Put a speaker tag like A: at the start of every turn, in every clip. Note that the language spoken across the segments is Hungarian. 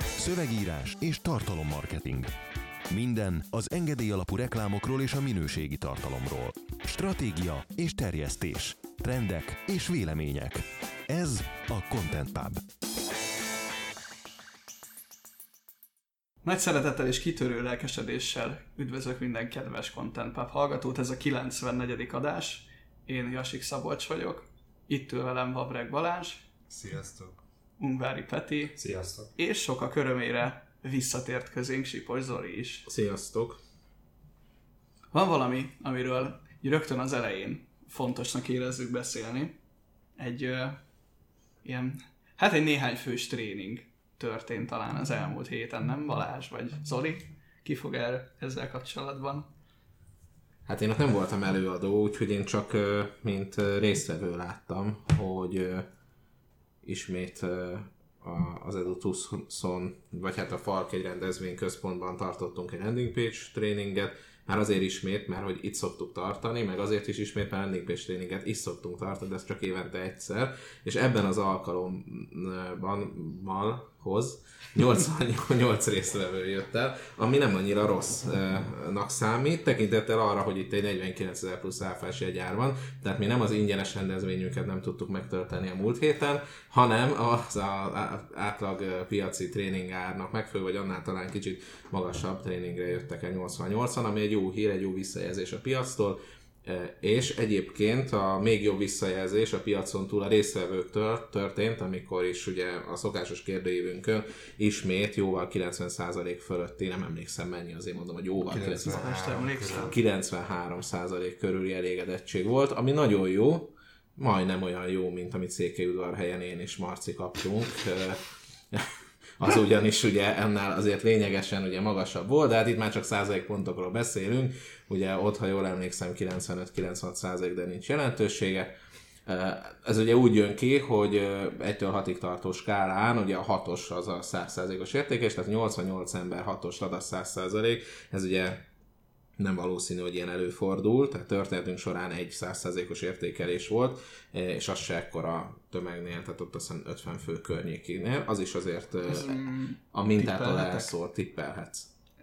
A: Szövegírás és tartalommarketing. Minden az engedély alapú reklámokról és a minőségi tartalomról. Stratégia és terjesztés. Trendek és vélemények. Ez a Content Pub.
B: Nagy szeretettel és kitörő lelkesedéssel üdvözlök minden kedves Content Pub hallgatót, ez a 94. adás. Én Jasik Szabolcs vagyok, itt ül velem Vavreg Balázs,
C: Sziasztok!
B: Ungvári Peti,
D: Sziasztok!
B: és sokak örömére visszatért közénk Sipos Zoli is.
D: Sziasztok!
B: Van valami, amiről rögtön az elején fontosnak érezzük beszélni. Egy ö, ilyen, hát egy néhány fős tréning történt talán az elmúlt héten, nem Balázs vagy Zoli? Ki fog el ezzel kapcsolatban?
D: Hát én ott nem voltam előadó, úgyhogy én csak mint résztvevő láttam, hogy ismét az Edutuson, vagy hát a Falk egy rendezvény központban tartottunk egy landing page tréninget, már azért ismét, mert hogy itt szoktuk tartani, meg azért is ismét, mert landing page tréninget is szoktunk tartani, de ez csak évente egyszer, és ebben az alkalomban mal, hoz. 88 résztvevő jött el, ami nem annyira rossznak számít, tekintettel arra, hogy itt egy 49 ezer plusz áfás jegyár van, tehát mi nem az ingyenes rendezvényünket nem tudtuk megtölteni a múlt héten, hanem az átlag piaci tréningárnak megfelelő, vagy annál talán kicsit magasabb tréningre jöttek el 88-an, ami egy jó hír, egy jó visszajelzés a piactól, És egyébként a még jobb visszajelzés a piacon túl a résztvevőktől történt, amikor is ugye a szokásos kérdőívünkön ismét jóval 90% fölötti, nem emlékszem mennyi, azért mondom, hogy jóval 90
B: Most emlékszem.
D: 93% körüli elégedettség volt, ami nagyon jó, majdnem olyan jó, mint amit Székelyudvarhelyen én és Marci kaptunk. Ö, Az ugyanis ugye ennél azért lényegesen ugye magasabb volt, de hát itt már csak százalékpontokról beszélünk, ugye ott, ha jól emlékszem, 95-96 százalék, de nincs jelentősége. Ez ugye úgy jön ki, hogy 1-től 6-ig tartó skálán, ugye a 6-os az a 100%-os értékes, tehát 88 ember 6-os ad a 100%, ez ugye nem valószínű, hogy ilyen előfordul, tehát történetünk során egy 100%-os értékelés volt, és az se ekkora tömegnél, tehát ott azt hiszem 50 fő környékénél, az is azért
B: Ez, mm,
D: a mintától elszólt, tippelhetsz.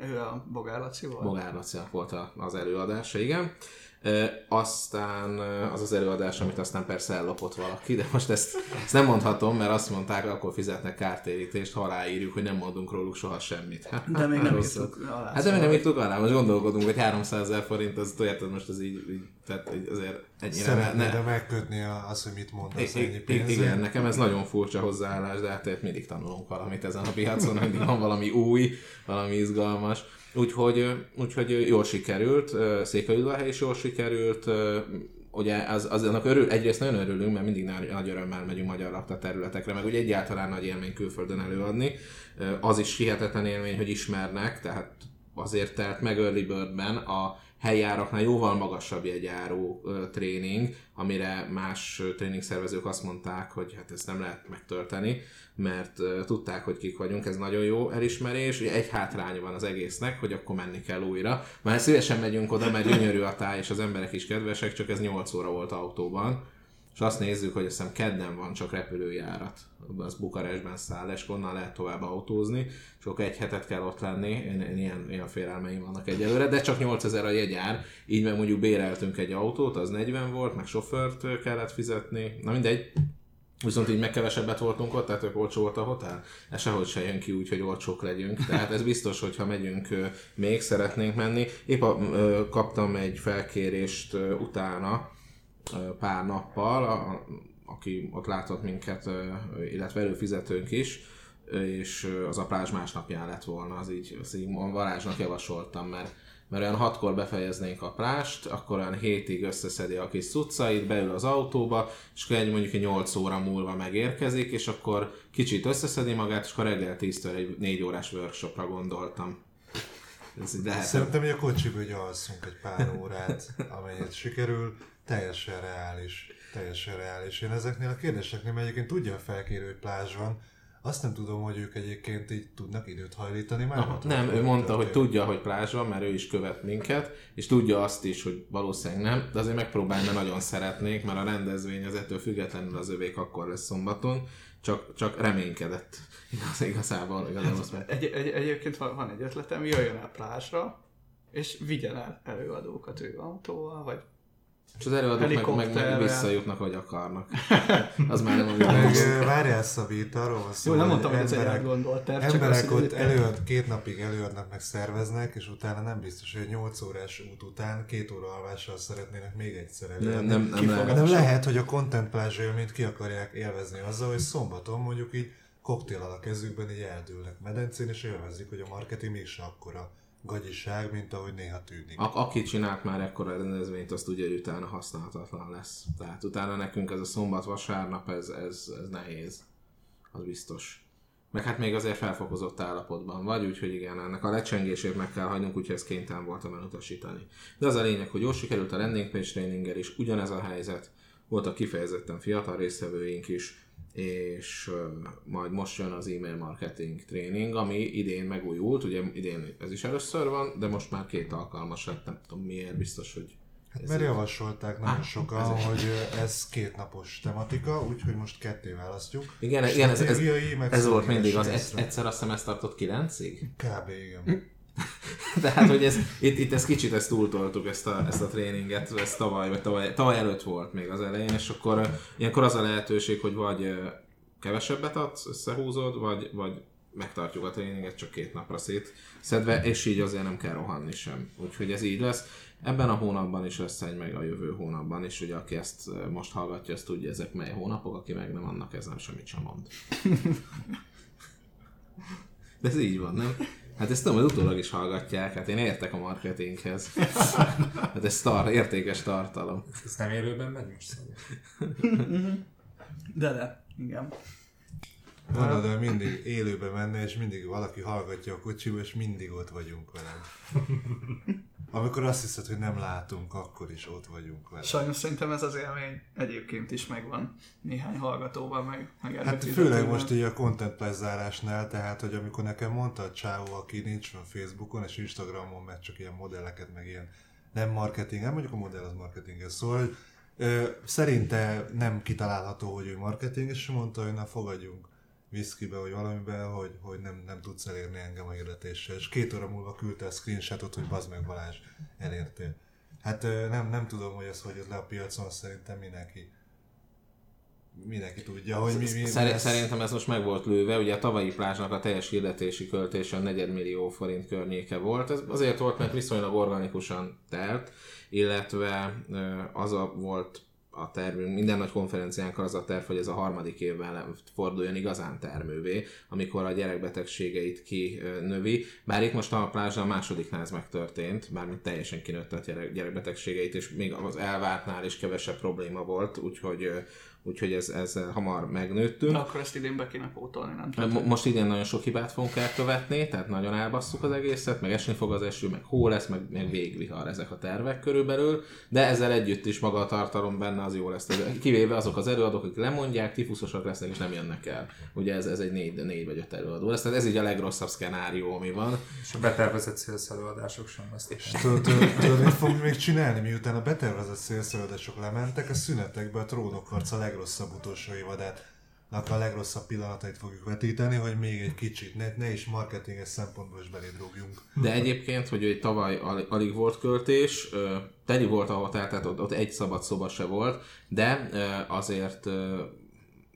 B: Ő a Bogár Laci volt?
D: Bogár Lacinak volt az előadása, igen. E, aztán az az előadás, amit aztán persze ellopott valaki, de most ezt, ezt nem mondhatom, mert azt mondták, akkor fizetnek kártérítést, ha aláírjuk, hogy nem mondunk róluk soha semmit. Hát,
B: De még nem
D: rossz.
B: írtuk alá.
D: Hát de még nem írtuk alá, most gondolkodunk, hogy 300 ezer forint, az tudjátok, most az így, így tehát hogy azért ennyire
C: Szeretnéd
D: ne,
C: de megkötni a- azt, hogy mit mondasz ennyi
D: I- i-
C: pénzért?
D: igen, nekem ez nagyon furcsa hozzáállás, de hát mindig tanulunk valamit ezen a piacon, mindig van valami új, valami izgalmas. Úgyhogy, úgyhogy jól sikerült, Székelyudvarhely is jól sikerült, ugye az, az annak örül, egyrészt nagyon örülünk, mert mindig nagy, nagy örömmel megyünk magyar lakta területekre, meg ugye egyáltalán nagy élmény külföldön előadni. Az is hihetetlen élmény, hogy ismernek, tehát azért telt meg Early Birdben a helyjáraknál jóval magasabb jegyáró tréning, amire más tréningszervezők azt mondták, hogy hát ezt nem lehet megtölteni, mert tudták, hogy kik vagyunk, ez nagyon jó elismerés. Egy hátránya van az egésznek, hogy akkor menni kell újra. Már szívesen megyünk oda, mert gyönyörű a táj, és az emberek is kedvesek, csak ez 8 óra volt autóban. És azt nézzük, hogy azt hiszem kedden van csak repülőjárat. Az Bukarestben száll, és onnan lehet tovább autózni, akkor egy hetet kell ott lenni, én, én ilyen, ilyen félelmeim vannak egyelőre, de csak 8000 a jegyár, így meg mondjuk béreltünk egy autót, az 40 volt, meg sofőrt kellett fizetni, na mindegy, Viszont így meg kevesebbet voltunk ott, tehát tök olcsó volt a hotel. Ez sehogy se jön ki úgy, hogy olcsók legyünk. Tehát ez biztos, hogy ha megyünk, még szeretnénk menni. Épp a, ö, kaptam egy felkérést utána, pár nappal, a, aki ott látott minket, illetve előfizetőnk is, és az a plázs másnapján lett volna, az így, az így Varázsnak javasoltam, mert mert olyan hatkor befejeznénk a plást, akkor olyan hétig összeszedi a kis cuccait, beül az autóba, és akkor egy mondjuk egy 8 óra múlva megérkezik, és akkor kicsit összeszedi magát, és akkor reggel 10-től egy 4 órás workshopra gondoltam. Ez így lehet.
C: Szerintem, hogy a kocsiba hogy alszunk egy pár órát, amennyit sikerül, teljesen reális. Teljesen reális. Én ezeknél a kérdéseknél, mert egyébként tudja a felkérő, hogy plázs van, azt nem tudom, hogy ők egyébként így tudnak időt hajlítani már.
D: Aha, nem, ő mondta, hogy tudja, hogy plázs van, mert ő is követ minket, és tudja azt is, hogy valószínűleg nem, de azért megpróbálni, nagyon szeretnék, mert a rendezvény az ettől függetlenül az övék akkor lesz szombaton, csak, csak reménykedett. Igaz, igazából, igazából azt mondja.
B: Egy, egy, egyébként van, van egy ötletem, jöjjön el plázsra, és vigyen el előadókat ő autóval, vagy
D: És az előadók meg, meg, meg visszajutnak, hogy akarnak. Az már nem
C: ö, várjál Szabi, itt arról van szó,
B: Jó, nem mondtam, hogy ez egy
C: emberek-
B: átgondolt terv, csak
C: Emberek
B: hogy
C: ott előad, két napig előadnak, meg szerveznek, és utána nem biztos, hogy 8 órás út után két óra alvással szeretnének még egyszer
D: Nem,
C: előadni.
D: nem, nem lehet.
C: Hanem lehet, hogy a Content Plázsa élményt ki akarják élvezni azzal, hogy szombaton mondjuk így koktéllal a kezükben így eldőlnek medencén, és élvezik, hogy a marketing mégis akkora gagyiság, mint ahogy néha tűnik.
D: A, aki csinált már ekkora rendezvényt, azt ugye utána használhatatlan lesz. Tehát utána nekünk ez a szombat-vasárnap, ez, ez, ez nehéz. Az biztos. Meg hát még azért felfokozott állapotban vagy, úgyhogy igen, ennek a lecsengését meg kell hagynunk, úgyhogy ezt kénytelen voltam elutasítani. De az a lényeg, hogy jól sikerült a landing page is, ugyanez a helyzet, voltak kifejezetten fiatal résztvevőink is, és majd most jön az email marketing tréning, ami idén megújult, ugye idén ez is először van, de most már két alkalmas lett, nem tudom miért, biztos, hogy
C: Hát mert javasolták nagyon
D: Á,
C: sokan,
D: ez
C: hogy ez két napos tematika, úgyhogy most ketté választjuk.
D: Igen, igen ez, ez, ez volt mindig, az egyszer azt hiszem tartott kilencig?
C: Kb. igen.
D: Tehát, hogy ez, itt, itt ezt kicsit ezt túltoltuk, ezt a, ezt a tréninget, ez tavaly, vagy tavaly, tavaly előtt volt még az elején, és akkor ilyenkor az a lehetőség, hogy vagy kevesebbet adsz, összehúzod, vagy, vagy megtartjuk a tréninget csak két napra szét szedve, és így azért nem kell rohanni sem. Úgyhogy ez így lesz. Ebben a hónapban is lesz egy, meg a jövő hónapban is, ugye aki ezt most hallgatja, azt tudja, ezek mely hónapok, aki meg nem, annak ez nem semmit sem mond. De ez így van, nem? Hát ezt tudom, hogy utólag is hallgatják, hát én értek a marketinghez. Hát ez tar- értékes tartalom.
E: Ez nem élőben megy most?
B: De de, igen.
C: Van de mindig élőbe menne, és mindig valaki hallgatja a kocsiba, és mindig ott vagyunk velem. Amikor azt hiszed, hogy nem látunk, akkor is ott vagyunk vele.
B: Sajnos szerintem ez az élmény egyébként is megvan néhány hallgatóban, meg, meg
C: Hát főleg most így a content lezárásnál, tehát hogy amikor nekem mondta a Csávó, aki nincs van Facebookon és Instagramon, mert csak ilyen modelleket, meg ilyen nem marketing, nem mondjuk a modell az marketing, szóval hogy, ö, szerinte nem kitalálható, hogy ő marketing, és mondta, hogy na fogadjunk viszkibe, vagy valamiben, hogy, hogy nem, nem tudsz elérni engem a hirdetéssel. És két óra múlva küldte a screenshotot, hogy bazd meg Balázs, elértél. Hát nem, nem tudom, hogy ez hogy jött le a piacon, szerintem mindenki mindenki tudja, hogy mi, mi
D: Szer-
C: lesz.
D: Szerintem ez most meg volt lőve, ugye a tavalyi plázsnak a teljes hirdetési költése a negyedmillió forint környéke volt. Ez azért volt, mert viszonylag organikusan telt, illetve az a volt a tervünk, minden nagy konferenciánkkal az a terv, hogy ez a harmadik évben forduljon igazán termővé, amikor a gyerekbetegségeit kinövi. Bár itt most a plázsa a másodiknál ez megtörtént, bármint teljesen kinőtte a gyerek, gyerekbetegségeit, és még az elvártnál is kevesebb probléma volt, úgyhogy, úgyhogy ez, ez hamar megnőttünk.
B: Na, akkor ezt idén be kéne pótolni, nem tudom.
D: Most idén nagyon sok hibát fogunk elkövetni, tehát nagyon elbasszuk az egészet, meg esni fog az eső, meg hó lesz, meg, meg végvihar ezek a tervek körülbelül, de ezzel együtt is maga a tartalom benne az jó lesz. Tehát Kivéve azok az előadók, akik lemondják, tifuszosak lesznek és nem jönnek el. Ugye ez, ez egy négy, négy vagy öt előadó lesz, tehát ez így a legrosszabb szkenárió, ami van.
E: És a betervezett sales előadások sem lesznek.
C: És tudod, mit fogunk még csinálni, miután a betervezett szélszöldesok lementek, a szünetekbe a trónok harca a legrosszabb utolsó évadát a legrosszabb pillanatait fogjuk vetíteni, hogy még egy kicsit, ne, ne is marketinges szempontból is belédrógjunk.
D: De egyébként, hogy egy tavaly alig, alig volt költés, teli volt a hotel, tehát ott, ott egy szabad szoba se volt, de azért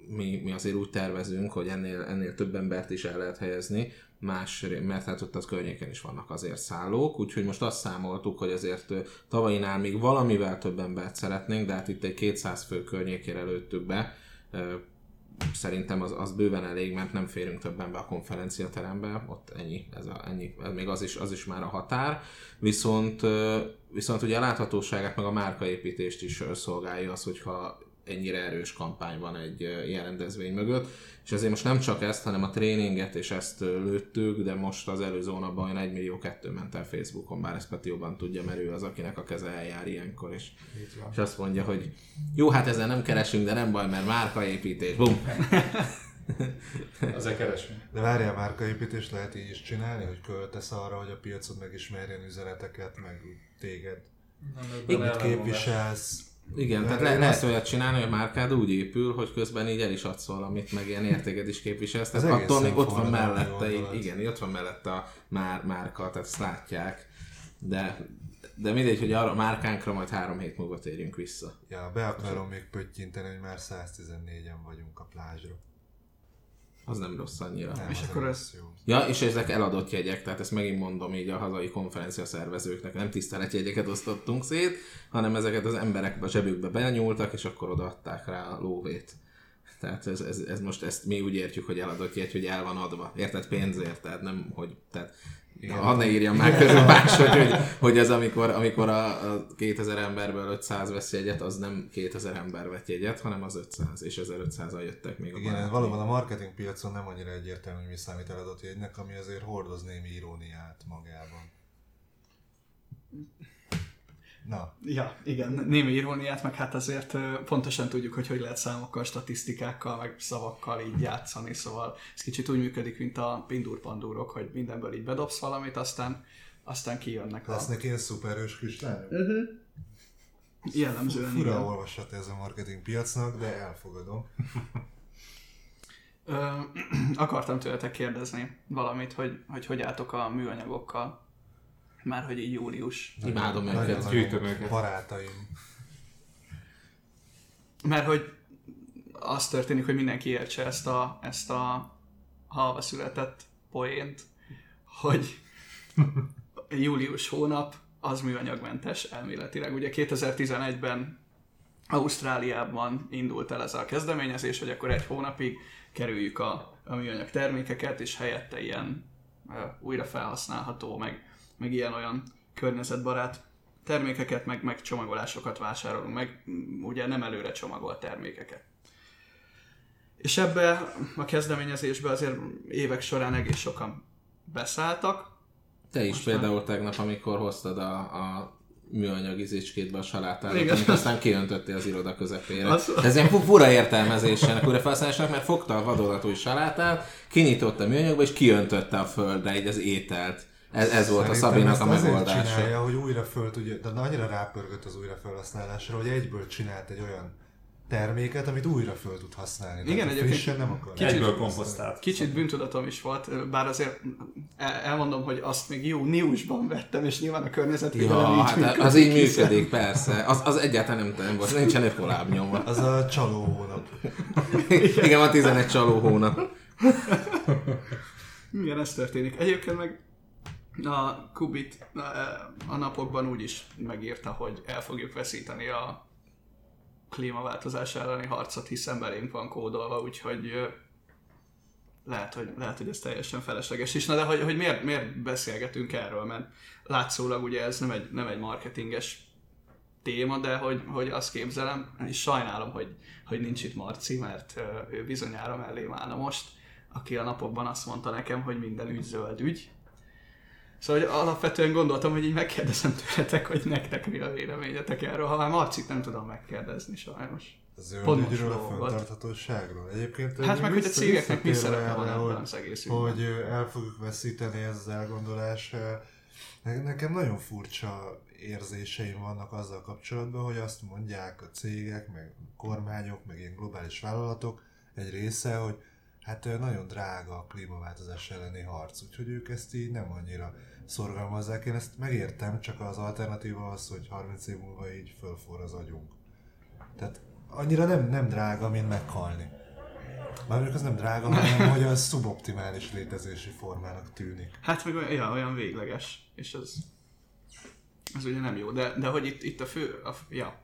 D: mi, mi azért úgy tervezünk, hogy ennél, ennél több embert is el lehet helyezni, más, mert hát ott az környéken is vannak azért szállók, úgyhogy most azt számoltuk, hogy azért tavainál még valamivel több embert szeretnénk, de hát itt egy 200 fő környékére lőttük be, szerintem az, az bőven elég, mert nem férünk többen be a konferenciaterembe, ott ennyi, ez a, ennyi, ez még az is, az is már a határ, viszont, viszont ugye a láthatóságát meg a márkaépítést is szolgálja az, hogyha ennyire erős kampány van egy ilyen rendezvény mögött, és ezért most nem csak ezt, hanem a tréninget és ezt lőttük, de most az előző hónapban olyan 1 millió kettő ment el Facebookon, bár ezt Peti jobban tudja, mert ő az, akinek a keze eljár ilyenkor, és, és azt mondja, hogy jó, hát ezzel nem keresünk, de nem baj, mert márkaépítés, bum!
E: Azért keresünk.
C: De várjál, márkaépítést lehet így is csinálni, hogy költesz arra, hogy a piacod megismerjen üzeneteket, meg téged.
D: Igen,
C: Mit képviselsz,
D: Igen,
C: De
D: tehát le, lehet
C: azt-
D: olyat csinálni, hogy a márkád úgy épül, hogy közben így el is adsz valamit, meg ilyen értéket is képviselsz. Tehát attól még ott van mellette, igen, ott van mellette a már, márka, tehát ezt látják. De, de mindegy, hogy arra a márkánkra majd három hét múlva térjünk vissza.
C: Ja, be akarom még pöttyinteni, hogy már 114-en vagyunk a plázsra.
D: Az nem rossz annyira.
C: Nem,
B: És akkor ez-
C: jó.
D: Ja, és ezek eladott jegyek, tehát ezt megint mondom így a hazai konferencia szervezőknek, nem tiszteletjegyeket osztottunk szét, hanem ezeket az emberek a zsebükbe benyúltak, és akkor odaadták rá a lóvét. Tehát ez, ez, ez, most ezt mi úgy értjük, hogy eladott jegy, hogy el van adva. Érted? Pénzért, tehát nem, hogy... Tehát,
C: Igen.
D: ha ne írjam már közben más, hogy, hogy, az amikor, amikor a, a 2000 emberből 500 vesz jegyet, az nem 2000 ember vett jegyet, hanem az 500, és 1500-al jöttek még a
C: Igen,
D: barátok.
C: valóban a marketing piacon nem annyira egyértelmű, hogy mi számít eladott jegynek, ami azért hordoz némi iróniát magában. Na,
B: Ja, igen, némi iróniát, meg hát azért pontosan tudjuk, hogy hogy lehet számokkal, statisztikákkal, meg szavakkal így játszani, szóval ez kicsit úgy működik, mint a pindur-pandúrok, hogy mindenből így bedobsz valamit, aztán, aztán kijönnek a...
C: lesznek ilyen szuperős kislányok?
B: Jellemzően
C: Fura
B: igen.
C: olvasat ez a marketing piacnak, de elfogadom.
B: Ö, akartam tőletek kérdezni valamit, hogy, hogy hogy álltok a műanyagokkal, már hogy így július.
D: Imádom őket.
E: Gyűjtöm őket.
C: Barátaim.
B: Mert hogy az történik, hogy mindenki értse ezt a, ezt a halva született poént, hogy július hónap az műanyagmentes elméletileg. Ugye 2011-ben Ausztráliában indult el ez a kezdeményezés, hogy akkor egy hónapig kerüljük a, a műanyag termékeket, és helyette ilyen uh, újra felhasználható, meg, meg ilyen-olyan környezetbarát termékeket, meg, meg csomagolásokat vásárolunk, meg mm, ugye nem előre csomagolt termékeket. És ebbe a kezdeményezésbe azért évek során egész sokan beszálltak,
D: Te is
B: Most
D: például tegnap, amikor hoztad a, a műanyag izécskétbe a salátádat,
B: Igen.
D: amit aztán kiöntöttél az iroda közepére.
B: Az-
D: ez ilyen fu- fura értelmezésének, újra felszállásnak, mert fogta a vadonatúj salátát, kinyitotta a műanyagba, és kiöntötte a földre így az ételt. Ez, ez volt
C: Szerintem
D: a Szabinak a megoldása.
C: csinálja, hogy újra föl tudja, de annyira rápörgött az újra felhasználásra, hogy egyből csinált egy olyan terméket, amit újra föl tud használni.
B: Igen,
C: Tehát
B: egyébként
C: frissen nem akar.
B: kicsit-
E: Egyből komposztált.
B: Kicsit bűntudatom is volt, bár azért el- elmondom, hogy azt még júniusban vettem, és nyilván a környezetvédelem
D: Ja,
B: így
D: hát
B: működik,
D: az így
B: hiszen-
D: működik, persze. Az, az egyáltalán nem, nem volt, nincsen ökoláb nyoma.
C: Az a csaló hónap.
D: Igen, van 11 csaló hónap.
B: Igen, ez történik. Egyébként meg a Kubit a, napokban úgy is megírta, hogy el fogjuk veszíteni a klímaváltozás elleni harcot, hiszen belénk van kódolva, úgyhogy lehet, hogy, lehet, hogy ez teljesen felesleges is. Na de hogy, hogy miért, miért beszélgetünk erről, mert látszólag ugye ez nem egy, nem egy marketinges téma, de hogy, hogy azt képzelem, és sajnálom, hogy, hogy nincs itt Marci, mert ő bizonyára mellém állna most, aki a napokban azt mondta nekem, hogy minden ügy zöld ügy. Szóval hogy alapvetően gondoltam, hogy így megkérdezem tőletek, hogy nektek mi a véleményetek erről, ha már Marcit nem tudom megkérdezni sajnos.
C: Zöld ügyről, a fenntarthatóságról. Egyébként
B: Hát meg, hogy a cégeknek mi szerepe van ebben az egész ügyben.
C: hogy el fogjuk veszíteni ez az elgondolás. Nekem nagyon furcsa érzéseim vannak azzal kapcsolatban, hogy azt mondják a cégek, meg kormányok, meg ilyen globális vállalatok egy része, hogy hát nagyon drága a klímaváltozás elleni harc, úgyhogy ők ezt így nem annyira szorgalmazzák. Én ezt megértem, csak az alternatíva az, hogy 30 év múlva így fölforr az agyunk. Tehát annyira nem, nem drága, mint meghalni. Mármint az nem drága, hanem hogy az szuboptimális létezési formának tűnik.
B: Hát meg olyan, olyan végleges, és az, az ugye nem jó, de, de hogy itt, itt a fő, a, ja,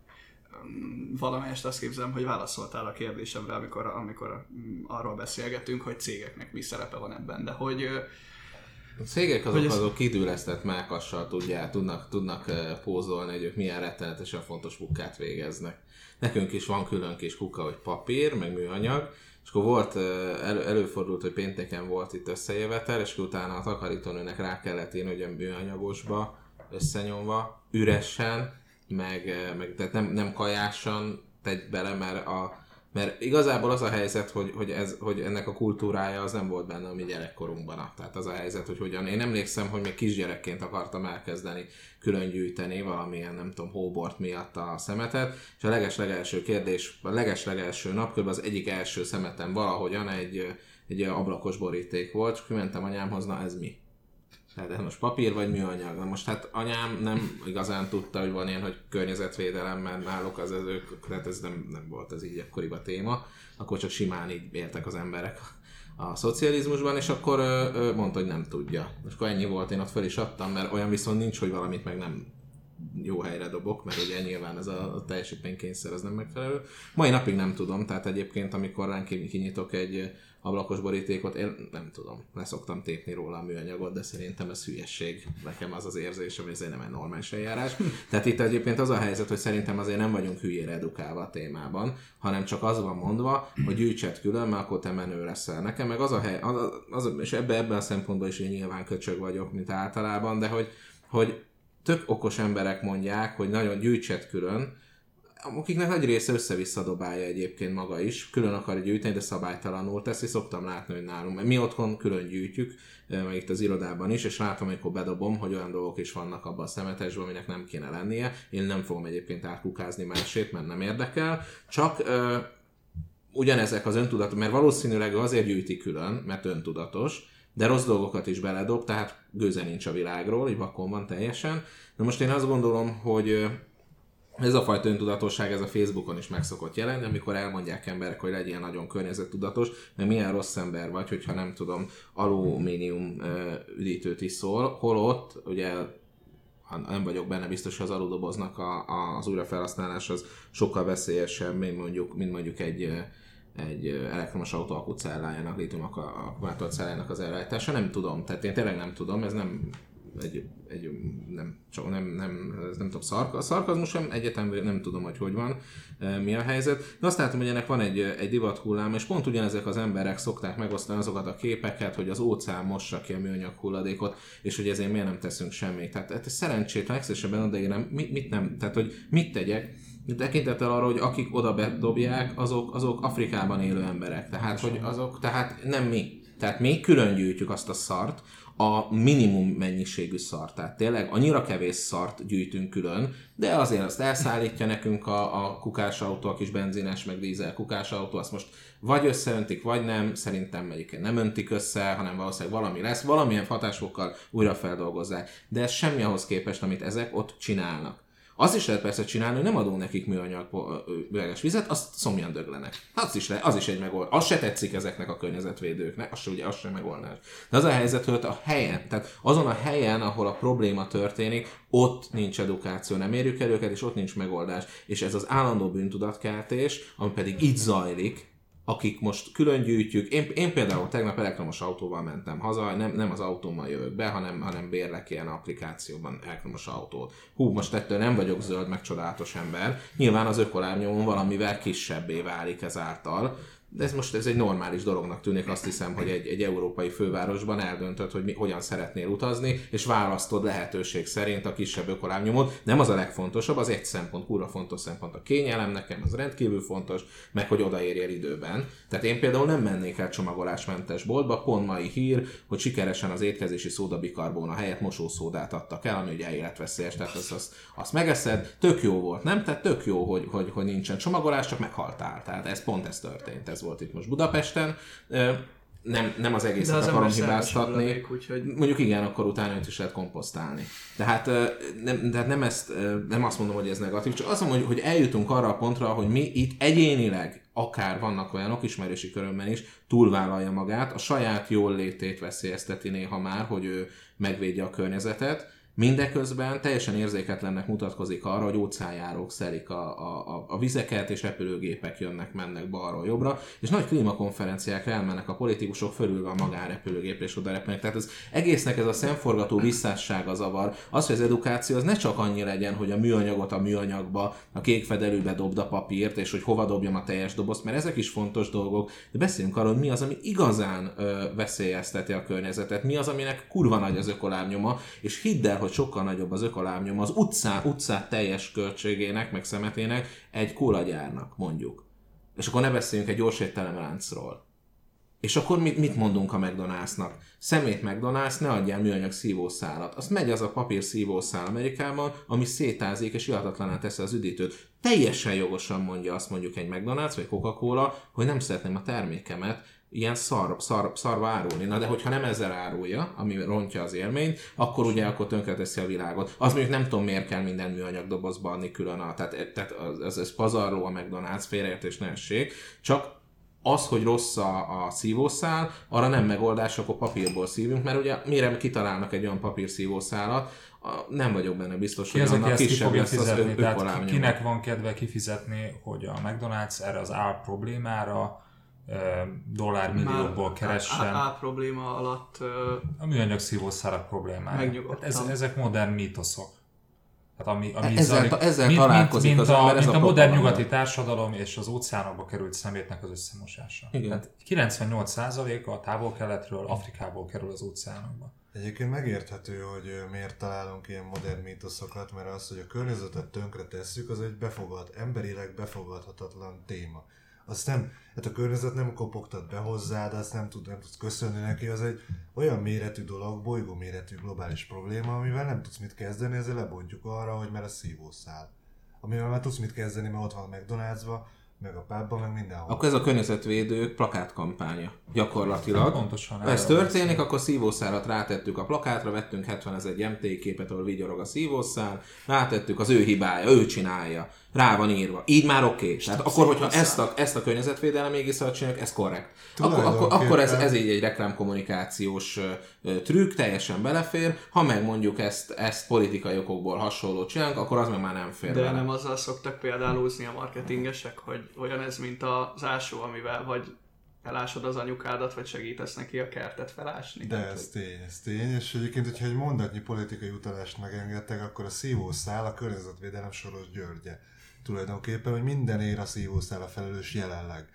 B: valamelyest azt képzelem, hogy válaszoltál a kérdésemre, amikor, amikor mm, arról beszélgetünk, hogy cégeknek mi szerepe van ebben, de hogy
D: A cégek azok,
B: ez-
D: azok kidülesztett mákassal tudják, tudnak, tudnak pózolni, hogy ők milyen rettenetesen fontos munkát végeznek. Nekünk is van külön kis kuka, hogy papír, meg műanyag, és akkor volt, elő, előfordult, hogy pénteken volt itt összejövetel, és utána a takarítónőnek rá kellett írni, hogy a műanyagosba összenyomva, üresen, meg, eh, meg tehát nem, nem kajásan tegy bele, mert a Mert igazából az a helyzet, hogy, hogy, ez, hogy ennek a kultúrája az nem volt benne a mi gyerekkorunkban. Tehát az a helyzet, hogy hogyan. Én emlékszem, hogy még kisgyerekként akartam elkezdeni külön gyűjteni valamilyen, nem tudom, hóbort miatt a szemetet, és a leges-legelső kérdés, a leges-legelső nap, kb. az egyik első szemetem valahogyan egy, egy ablakos boríték volt, és kimentem anyámhoz, na ez mi? Tehát ez most papír vagy műanyag? Na most hát anyám nem igazán tudta, hogy van ilyen, hogy környezetvédelem, mert náluk az, az ők, tehát ez nem, nem volt ez így akkoriban téma, akkor csak simán így éltek az emberek a szocializmusban, és akkor ö, ö, mondta, hogy nem tudja. És akkor ennyi volt, én ott fel is adtam, mert olyan viszont nincs, hogy valamit meg nem jó helyre dobok, mert ugye nyilván ez a, a teljesítménykényszer az nem megfelelő. Mai napig nem tudom, tehát egyébként amikor ránk kinyitok egy ablakos borítékot, én nem tudom, leszoktam tépni róla a műanyagot, de szerintem ez hülyesség. Nekem az az érzésem, hogy ez nem egy normális eljárás. Tehát itt egyébként az a helyzet, hogy szerintem azért nem vagyunk hülyére edukálva a témában, hanem csak az van mondva, hogy gyűjtset külön, mert akkor te menő leszel. Nekem meg az a hely, az, az, és ebbe, ebben a szempontból is én nyilván köcsög vagyok, mint általában, de hogy, hogy tök okos emberek mondják, hogy nagyon gyűjtset külön, akiknek nagy része össze-vissza dobálja egyébként maga is, külön akar gyűjteni, de szabálytalanul teszi, szoktam látni, hogy nálunk, mert mi otthon külön gyűjtjük, meg itt az irodában is, és látom, amikor bedobom, hogy olyan dolgok is vannak abban a szemetesben, aminek nem kéne lennie. Én nem fogom egyébként átkukázni másét, mert nem érdekel, csak ö, ugyanezek az öntudatos, mert valószínűleg azért gyűjti külön, mert öntudatos, de rossz dolgokat is beledob, tehát gőze nincs a világról, így vakon van teljesen. Na most én azt gondolom, hogy ez a fajta öntudatosság, ez a Facebookon is meg szokott jelenni, amikor elmondják emberek, hogy legyél nagyon környezettudatos, mert milyen rossz ember vagy, hogyha nem tudom, alumínium üdítőt iszol, holott ugye nem vagyok benne biztos, hogy az aludoboznak a, a, az újrafelhasználás az sokkal veszélyesebb, mint mondjuk, mint mondjuk egy, egy elektromos autó akkucellájának, litium akkumulátorcellájának az elrejtása. Nem tudom, tehát én tényleg nem tudom, ez nem egy, egy nem, csak nem, nem, nem tudom, szark, a szarkazmus sem egyetemben nem tudom, hogy hogy van, e, mi a helyzet. De azt látom, hogy ennek van egy, egy divat hullám, és pont ugyanezek az emberek szokták megosztani azokat a képeket, hogy az óceán mossa ki a műanyag hulladékot, és hogy ezért miért nem teszünk semmit. Tehát ez szerencsétlen, legszívesebben odaírem, mit, mit nem, tehát hogy mit tegyek, tekintettel arra, hogy akik oda bedobják, azok, azok Afrikában élő emberek. Tehát, hogy azok, tehát nem mi. Tehát mi külön gyűjtjük azt a szart, a minimum mennyiségű szart. Tehát tényleg annyira kevés szart gyűjtünk külön, de azért azt elszállítja nekünk a, a kukásautó, a kis benzines, meg dízel kukásautó, azt most vagy összeöntik, vagy nem, szerintem egyébként nem öntik össze, hanem valószínűleg valami lesz, valamilyen hatásokkal újra feldolgozzák. De ez semmi ahhoz képest, amit ezek ott csinálnak. Azt is lehet persze csinálni, hogy nem adunk nekik műanyag üveges vizet, azt szomjan döglenek. Az is, le, az is egy megoldás. Az se tetszik ezeknek a környezetvédőknek, az se, ugye, az sem megoldás. De az a helyzet, hogy a helyen, tehát azon a helyen, ahol a probléma történik, ott nincs edukáció, nem érjük el őket, és ott nincs megoldás. És ez az állandó bűntudatkeltés, ami pedig itt zajlik, akik most külön gyűjtjük. Én, én például tegnap elektromos autóval mentem haza, nem, nem az autómmal jövök be, hanem, hanem bérlek ilyen applikációban elektromos autót. Hú, most ettől nem vagyok zöld, meg csodálatos ember. Nyilván az ökolábnyomon valamivel kisebbé válik ezáltal, de ez most ez egy normális dolognak tűnik, azt hiszem, hogy egy, egy európai fővárosban eldöntöd, hogy mi, hogyan szeretnél utazni, és választod lehetőség szerint a kisebb ökolábnyomót. Nem az a legfontosabb, az egy szempont, kurva fontos szempont a kényelem, nekem az rendkívül fontos, meg hogy odaérjél időben. Tehát én például nem mennék el csomagolásmentes boltba, pont mai hír, hogy sikeresen az étkezési szódabikarbóna helyett mosószódát adtak el, ami ugye életveszélyes, tehát azt, azt, azt megeszed, tök jó volt, nem? Tehát tök jó, hogy, hogy, hogy nincsen csomagolás, csak meghaltál. Tehát ez pont ez történt. Ez ez volt itt most Budapesten. Nem, nem az egészet az akarom hibáztatni. Úgyhogy... Mondjuk igen, akkor utána is lehet komposztálni. Tehát nem, tehát nem, ezt, nem azt mondom, hogy ez negatív, csak azt mondom, hogy, hogy eljutunk arra a pontra, hogy mi itt egyénileg, akár vannak olyanok ismerősi körömben is, túlvállalja magát, a saját jól létét veszélyezteti néha már, hogy ő megvédje a környezetet, Mindeközben teljesen érzéketlennek mutatkozik arra, hogy óceánjárók szelik a, a, a vizeket, és repülőgépek jönnek, mennek balról jobbra, és nagy klímakonferenciákra elmennek a politikusok fölül a magánrepülőgépre, és oda repülnek. Tehát az egésznek ez a szemforgató visszássága zavar. Az, hogy az edukáció az ne csak annyi legyen, hogy a műanyagot a műanyagba, a kék fedelőbe dobd a papírt, és hogy hova dobjam a teljes dobozt, mert ezek is fontos dolgok, de beszéljünk arról, mi az, ami igazán ö, veszélyezteti a környezetet, mi az, aminek kurva nagy az ökolábnyoma, és hidd el, hogy sokkal nagyobb az ökolábnyom az utcán, utcát teljes költségének, meg szemetének egy kólagyárnak, mondjuk. És akkor ne beszéljünk egy gyors étteremláncról. És akkor mit, mit mondunk a McDonald'snak? Szemét McDonald's, ne adjál műanyag szívószálat. Azt megy az a papír szívószál Amerikában, ami szétázik és ihatatlaná teszi az üdítőt. Teljesen jogosan mondja azt mondjuk egy McDonald's vagy Coca-Cola, hogy nem szeretném a termékemet ilyen szar, szar, szarva árulni. Na de hogyha nem ezzel árulja, ami rontja az élményt, akkor ugye akkor tönkreteszi a világot. Az mondjuk nem tudom miért kell minden műanyag dobozba adni külön a, tehát, tehát ez, ez pazarló a McDonald's, félreértés ne essék, csak az, hogy rossz a, a szívószál, arra nem megoldás, akkor papírból szívunk, mert ugye mire kitalálnak egy olyan papírszívószálat, a, nem vagyok benne biztos, hogy
E: az,
D: annak
E: ki
D: kisebb lesz az
E: fizetni?
D: ö-
E: Tehát kinek van kedve kifizetni, hogy a McDonald's erre az ár problémára ö, dollármilliókból keressen
B: A, a, a probléma alatt
E: a műanyag szívószárak.
B: Megnyugodtam.
E: Hát ez, ezek modern mítoszok. Tehát ami, ami
D: Ezzel-
E: zajlik-
D: ezzel
E: mint,
D: találkozik
E: mint,
D: az
E: mint, a,
D: ember, ez
E: mint
D: a
E: a modern nyugati társadalom és az óceánokba került szemétnek az összemosása.
D: Igen.
E: Tehát 98%-a a távol-keletről, Afrikából kerül az óceánokba.
C: Egyébként megérthető, hogy miért találunk ilyen modern mítoszokat, mert az, hogy a környezetet tönkre tesszük, az egy befogad, emberileg befogadhatatlan téma. Azt nem, hát a környezet nem kopogtat be hozzád, azt nem, tud, nem tudsz köszönni neki, az egy olyan méretű dolog, bolygó méretű globális probléma, amivel nem tudsz mit kezdeni, ezért lebontjuk arra, hogy mert a szívószál. Amivel már tudsz mit kezdeni, mert ott van a McDonald'sba, meg a pubban, meg mindenhol.
D: Akkor ez a környezetvédők plakátkampánya. Gyakorlatilag.
E: Pontosan
D: Ha ez történik, akkor szívószálat rátettük a plakátra, vettünk 70 ezer MT képet, ahol vigyorog a szívószál, rátettük, az ő hibája, ő csinálja, rá van írva. Így már oké. Okay. Tehát akkor, hogyha ezt a, ezt a környezetvédelem égiszalt csináljuk, ez korrekt. Akkor, akkor, akkor ez, ez így egy reklámkommunikációs trükk, teljesen belefér. Ha meg mondjuk ezt, ezt politikai okokból hasonlót csinálunk, akkor az meg már nem fér
B: de
D: bele.
B: nem azzal szoktak példálózni a marketingesek, hogy olyan ez, mint az ásó, amivel vagy elásod az anyukádat, vagy segítesz neki a kertet felásni.
C: De ez tény, ez tény, és egyébként, hogyha egy mondatnyi politikai utalást megengedtek, akkor a szívószál a környezetvédelem Soros Györgye. Tulajdonképpen, hogy mindenért a szívószál a felelős jelenleg.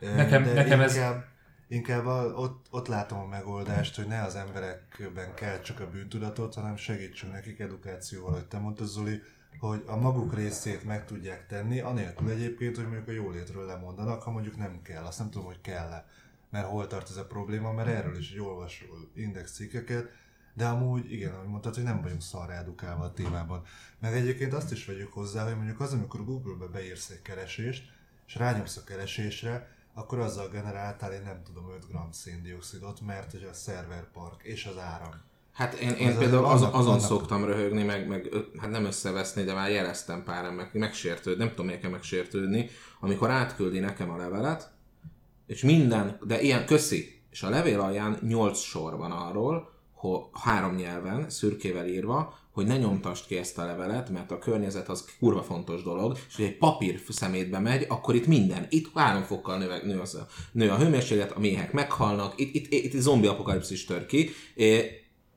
E: Nekem-
C: De
E: nekem ez-
C: inkább, inkább a, ott, ott látom a megoldást, hogy ne az emberekben kell csak a bűntudatot, hanem segítsünk nekik edukációval, hogy te mondtad Zoli, hogy a maguk részét meg tudják tenni, anélkül egyébként, hogy mondjuk a jólétről lemondanak, ha mondjuk nem kell. Azt nem tudom, hogy kell-e. Mert hol tart ez a probléma, mert erről is egy olvasol index cikkeket, de amúgy igen, ahogy mondtad, hogy nem vagyunk szarra edukálva a témában. Meg egyébként azt is vegyük hozzá, hogy mondjuk az, amikor Google-be beírsz egy keresést, és rányomsz a keresésre, akkor azzal generáltál, én nem tudom, 5 g széndiokszidot, mert hogy a szerverpark és az áram.
D: Hát én, én
C: Az-
D: például az, azon
C: vannak-
D: szoktam röhögni, meg, meg hát nem összeveszni, de már jeleztem pár meg megsértődni, nem tudom miért kell megsértődni, amikor átküldi nekem a levelet, és minden, de ilyen köszi, és a levél alján 8 sor van arról, három nyelven, szürkével írva, hogy ne nyomtasd ki ezt a levelet, mert a környezet az kurva fontos dolog, és hogy egy papír szemétbe megy, akkor itt minden, itt három fokkal nő, nő, az, nő a hőmérséklet, a méhek meghalnak, itt, itt, itt, itt zombi apokalipszis tör ki,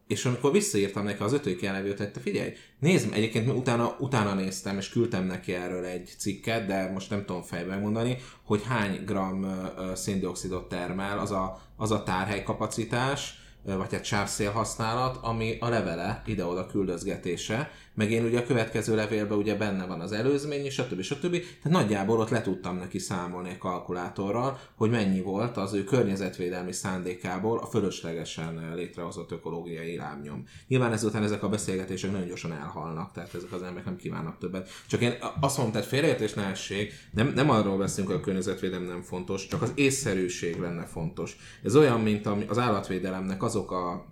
D: és amikor visszaírtam neki az ötödik jelenlevőt, hogy te figyelj, nézd, egyébként utána, utána néztem, és küldtem neki erről egy cikket, de most nem tudom fejben megmondani, hogy hány gram széndiokszidot termel az a, az a tárhely kapacitás, vagy hát sávszél használat, ami a levele ide-oda küldözgetése, meg én ugye a következő levélben ugye benne van az előzmény, és stb. stb. Tehát nagyjából ott le tudtam neki számolni a kalkulátorral, hogy mennyi volt az ő környezetvédelmi szándékából a fölöslegesen létrehozott ökológiai lábnyom. Nyilván ezután ezek a beszélgetések nagyon gyorsan elhalnak, tehát ezek az emberek nem kívánnak többet. Csak én azt mondom, tehát félreértés ne essék, nem, nem arról beszélünk, hogy a környezetvédelem nem fontos, csak az észszerűség lenne fontos. Ez olyan, mint az állatvédelemnek azok a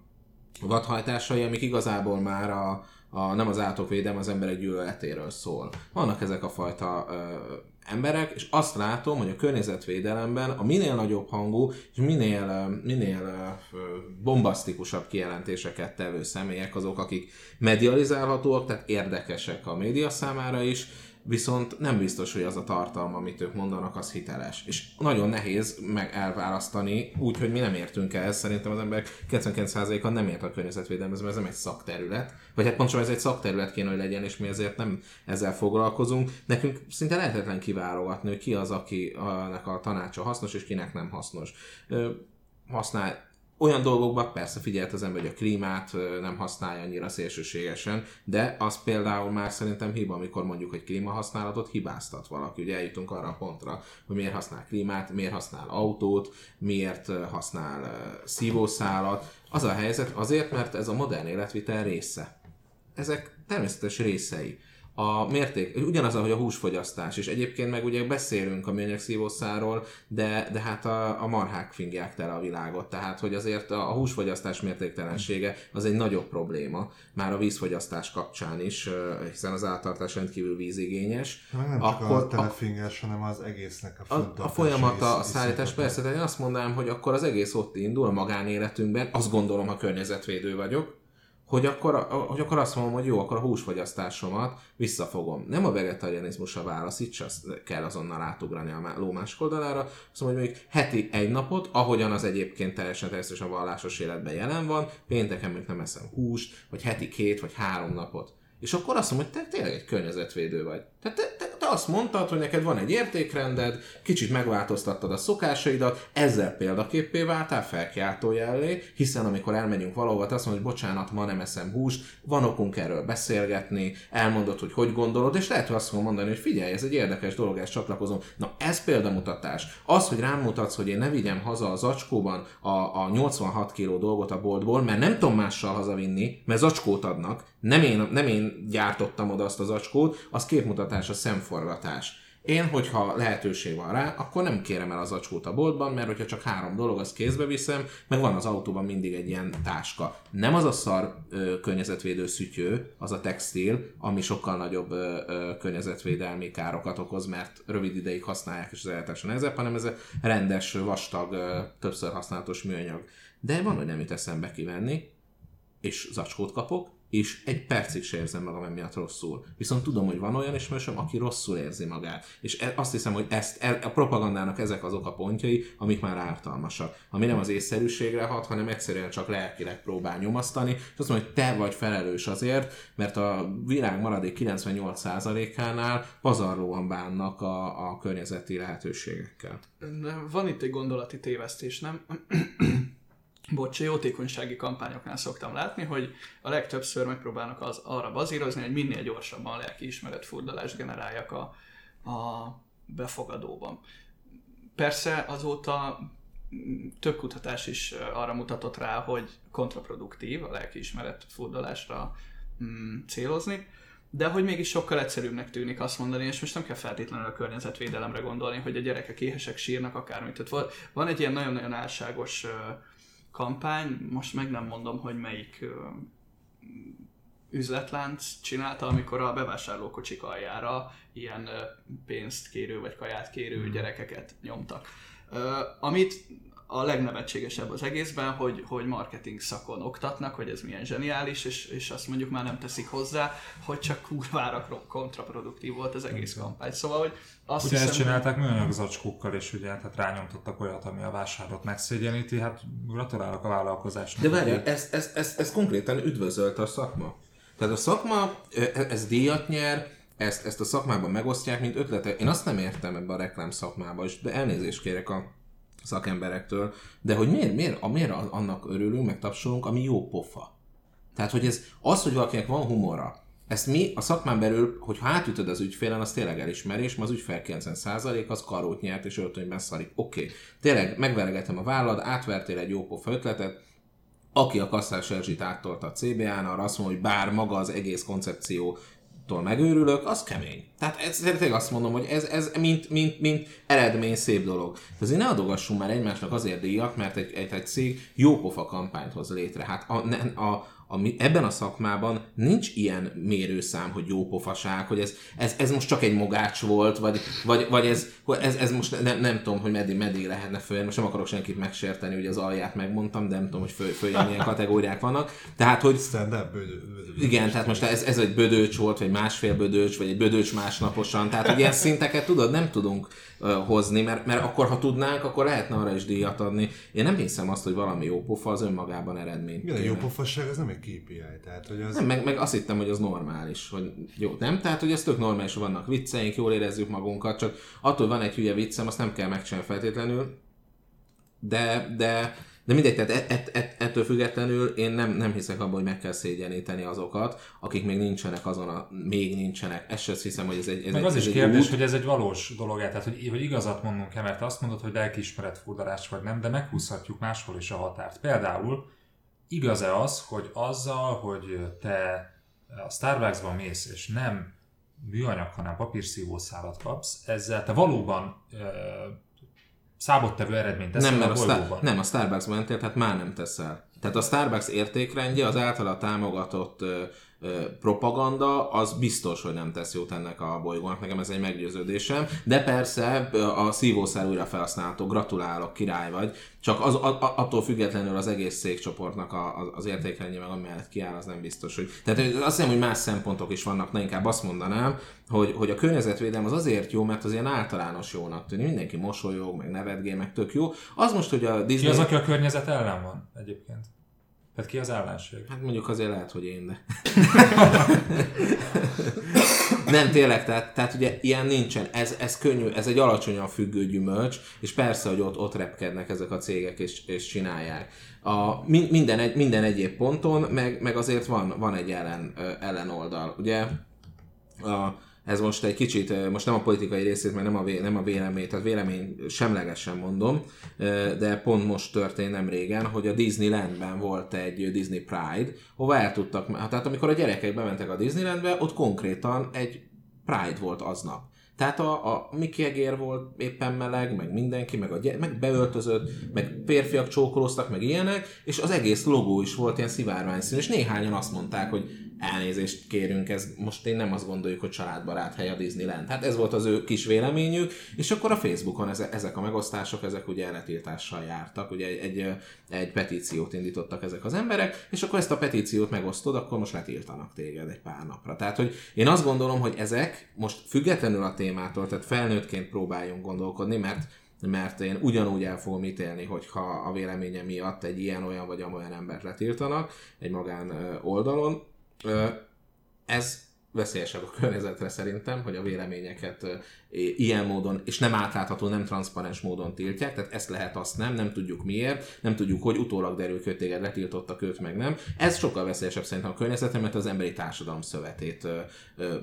D: vadhajtásai, amik igazából már a, a, nem az állatokvédelem, az emberek gyűlöletéről szól. Vannak ezek a fajta ö, emberek, és azt látom, hogy a környezetvédelemben a minél nagyobb hangú és minél, minél bombasztikusabb kijelentéseket tevő személyek azok, akik medializálhatóak, tehát érdekesek a média számára is, viszont nem biztos, hogy az a tartalma, amit ők mondanak, az hiteles. És nagyon nehéz meg elválasztani, úgy, hogy mi nem értünk el, szerintem az emberek 99%-a nem ért a környezetvédelemhez, mert ez nem egy szakterület. Vagy hát pontosan ez egy szakterület kéne, hogy legyen, és mi ezért nem ezzel foglalkozunk. Nekünk szinte lehetetlen kiválogatni, hogy ki az, aki annak a tanácsa hasznos, és kinek nem hasznos. Használ olyan dolgokban persze figyelt az ember, hogy a klímát nem használja annyira szélsőségesen, de az például már szerintem hiba, amikor mondjuk egy klímahasználatot hibáztat valaki. Ugye eljutunk arra a pontra, hogy miért használ klímát, miért használ autót, miért használ szívószálat. Az a helyzet azért, mert ez a modern életvitel része. Ezek természetes részei a mérték, ugyanaz, ahogy a húsfogyasztás, és egyébként meg ugye beszélünk a műanyag szívószáról, de, de hát a, a marhák fingják tele a világot, tehát hogy azért a, a húsfogyasztás mértéktelensége az egy nagyobb probléma, már a vízfogyasztás kapcsán is, hiszen az áltartás rendkívül vízigényes.
C: Meg nem csak akkor, a telefingás, hanem az egésznek a
D: A, a folyamata, a szállítás, persze, de én azt mondanám, hogy akkor az egész ott indul a magánéletünkben, azt gondolom, ha környezetvédő vagyok, hogy akkor, hogy akkor azt mondom, hogy jó, akkor a húsfogyasztásomat visszafogom. Nem a vegetarianizmus a válasz, itt sem kell azonnal átugrani a lómás oldalára, azt mondom, hogy még heti egy napot, ahogyan az egyébként teljesen természetesen a vallásos életben jelen van, pénteken még nem eszem húst, vagy heti két vagy három napot. És akkor azt mondom, hogy te tényleg egy környezetvédő vagy. Tehát te, te, te azt mondtad, hogy neked van egy értékrended, kicsit megváltoztattad a szokásaidat, ezzel példaképpé váltál felkiáltó jellé, hiszen amikor elmegyünk valahova, azt mondod, hogy bocsánat, ma nem eszem húst, van okunk erről beszélgetni, elmondod, hogy hogy gondolod, és lehet, hogy azt fogom mondani, hogy figyelj, ez egy érdekes dolog, ezt csatlakozom. Na, ez példamutatás. Az, hogy rám mutatsz, hogy én ne vigyem haza az acskóban a, a 86 kiló dolgot a boltból, mert nem tudom mással hazavinni, mert zacskót adnak, nem én, nem én gyártottam oda azt az acskót, az képmutatás, a szemforgatás. Én, hogyha lehetőség van rá, akkor nem kérem el az acskót a boltban, mert hogyha csak három dolog, azt kézbe viszem, meg van az autóban mindig egy ilyen táska. Nem az a szar ö, környezetvédő szütyő, az a textil, ami sokkal nagyobb ö, ö, környezetvédelmi károkat okoz, mert rövid ideig használják, és az eltása nehezebb, hanem ez a rendes, vastag, ö, többször használatos műanyag. De van, hogy nem jut eszembe kivenni, és zacskót kapok, és egy percig se érzem magam emiatt rosszul. Viszont tudom, hogy van olyan ismerősöm, aki rosszul érzi magát. És e, azt hiszem, hogy ezt, e, a propagandának ezek azok a pontjai, amik már ártalmasak. Ami nem az észszerűségre hat, hanem egyszerűen csak lelkileg próbál nyomasztani, és azt mondom, hogy te vagy felelős azért, mert a világ maradék 98%-ánál pazarlóan bánnak a, a környezeti lehetőségekkel.
B: Van itt egy gondolati tévesztés, nem? Bocs, jótékonysági kampányoknál szoktam látni, hogy a legtöbbször megpróbálnak az, arra bazírozni, hogy minél gyorsabban lelki ismeretfurdalást generáljak a, a befogadóban. Persze azóta több kutatás is arra mutatott rá, hogy kontraproduktív a lelkiismeret furdalásra mm, célozni, de hogy mégis sokkal egyszerűbbnek tűnik azt mondani, és most nem kell feltétlenül a környezetvédelemre gondolni, hogy a gyerekek éhesek sírnak akármit. Tehát van egy ilyen nagyon-nagyon álságos kampány, most meg nem mondom, hogy melyik üzletlánc csinálta, amikor a bevásárlókocsik aljára ilyen pénzt kérő vagy kaját kérő hmm. gyerekeket nyomtak. Amit a legnevetségesebb az egészben, hogy, hogy marketing szakon oktatnak, hogy ez milyen zseniális, és, és azt mondjuk már nem teszik hozzá, hogy csak kurvára kontraproduktív volt az egész kampány. Szóval, hogy
E: azt ugye hiszem, ezt csinálták hogy... műanyag zacskókkal, és ugye hát rányomtottak olyat, ami a vásárot megszégyeníti, hát gratulálok a vállalkozásnak.
D: De várj, ez, ez, ez, ez konkrétan üdvözölt a szakma. Tehát a szakma, e, ez díjat nyer, ezt, ezt a szakmában megosztják, mint ötletek. Én azt nem értem ebbe a reklám szakmába, és de elnézést kérek a szakemberektől, de hogy miért, miért, miért annak örülünk, meg tapsolunk, ami jó pofa. Tehát, hogy ez az, hogy valakinek van humora, ezt mi a szakmán belül, hogy ha átütöd az ügyfélen, az tényleg elismerés, mert az ügyfél 90% az karót nyert és öltönyben szarik. Oké, okay. tényleg megveregetem a vállad, átvertél egy jó pofa ötletet, aki a kasszás Erzsit áttolta a CBA-n, arra azt mondja, hogy bár maga az egész koncepció tól megőrülök, az kemény. Tehát ez, tényleg azt mondom, hogy ez, ez mint, mint, mint eredmény szép dolog. De azért ne adogassunk már egymásnak azért díjat, mert egy, egy, egy cég jó pofa kampányt hoz létre. Hát a, a, ami ebben a szakmában nincs ilyen mérőszám, hogy jó pofaság, hogy ez, ez, ez most csak egy mogács volt, vagy, vagy, vagy ez, ez, ez most nem, nem tudom, hogy meddig, meddig lehetne följönni, most nem akarok senkit megsérteni, hogy az alját megmondtam, de nem tudom, hogy föl, följön milyen kategóriák vannak. Tehát, hogy...
C: Stand-up bödő, bödő,
D: Igen, tehát most ez, ez egy bödőcs volt, vagy másfél bödőcs, vagy egy bödőcs másnaposan, tehát hogy ilyen szinteket tudod, nem tudunk hozni, mert, mert akkor, ha tudnánk, akkor lehetne arra is díjat adni. Én nem hiszem azt, hogy valami jó pofa az önmagában eredmény.
C: Igen, jó pofasság az nem egy KPI, tehát hogy az...
D: Nem, meg, meg azt hittem, hogy az normális, hogy jó, nem? Tehát, hogy ez tök normális, hogy vannak vicceink, jól érezzük magunkat, csak attól van egy hülye viccem, azt nem kell megcsinálni feltétlenül, de, de, De mindegy, tehát et, et, et, ettől függetlenül én nem, nem hiszek abban, hogy meg kell szégyeníteni azokat, akik még nincsenek azon a, még nincsenek. Ezt sem hiszem, hogy ez egy ez
E: Meg
D: egy,
E: az
D: ez
E: is
D: egy
E: kérdés,
D: út.
E: hogy ez egy valós dolog tehát hogy, hogy igazat mondunk-e, mert azt mondod, hogy lelkiismeret furdalás vagy nem, de meghúzhatjuk máshol is a határt. Például igaz-e az, hogy azzal, hogy te a Starbucksban mész, és nem műanyag, hanem papírszívószálat kapsz, ezzel te valóban ö, számottevő eredményt teszel
D: Nem, mert
E: a
D: a, Star- nem, a Starbucks mentél, tehát már nem teszel. Tehát a Starbucks értékrendje, az általa támogatott propaganda, az biztos, hogy nem tesz jót ennek a bolygónak, nekem ez egy meggyőződésem, de persze a szívószál újra felhasználható, gratulálok, király vagy, csak az, a, attól függetlenül az egész székcsoportnak a, az értékrendje meg amellett kiáll, az nem biztos, hogy... Tehát azt hiszem, hogy más szempontok is vannak, na inkább azt mondanám, hogy, hogy a környezetvédelem az azért jó, mert az ilyen általános jónak tűnik. Mindenki mosolyog, meg nevetgél, meg tök jó. Az most, hogy a
E: Ki
D: Disney...
E: az, aki a környezet ellen van egyébként? Tehát ki az ellenség?
D: Hát mondjuk azért lehet, hogy én, de... Nem, tényleg, tehát, tehát ugye ilyen nincsen, ez, ez könnyű, ez egy alacsonyan függő gyümölcs, és persze, hogy ott, ott repkednek ezek a cégek, és, és csinálják. A, min- minden, egy, minden egyéb ponton, meg, meg azért van, van egy ellen, ellenoldal. Ugye a, ez most egy kicsit, most nem a politikai részét, meg nem a, vé, nem a vélemény, tehát vélemény semlegesen mondom, de pont most történt nem régen, hogy a Disneylandben volt egy Disney Pride, hova el tudtak, hát tehát amikor a gyerekek bementek a Disneylandbe, ott konkrétan egy Pride volt aznap. Tehát a, a Mickey egér volt éppen meleg, meg mindenki, meg, a gy- meg beöltözött, meg férfiak csókoloztak, meg ilyenek, és az egész logó is volt ilyen szivárványszínű, és néhányan azt mondták, hogy elnézést kérünk, ez most én nem azt gondoljuk, hogy családbarát hely a Disneyland. Hát ez volt az ő kis véleményük, és akkor a Facebookon eze, ezek a megosztások, ezek ugye letiltással jártak, ugye egy, egy, egy petíciót indítottak ezek az emberek, és akkor ezt a petíciót megosztod, akkor most letiltanak téged egy pár napra. Tehát, hogy én azt gondolom, hogy ezek most függetlenül a témától, tehát felnőttként próbáljunk gondolkodni, mert mert én ugyanúgy el fogom ítélni, hogyha a véleményem miatt egy ilyen, olyan vagy amolyan embert letiltanak egy magán oldalon. Ez veszélyesebb a környezetre szerintem, hogy a véleményeket ilyen módon, és nem átlátható, nem transzparens módon tiltják, tehát ezt lehet, azt nem, nem tudjuk miért, nem tudjuk, hogy utólag derül ki, téged letiltottak őt, meg nem. Ez sokkal veszélyesebb szerintem a környezetre, mert az emberi társadalom szövetét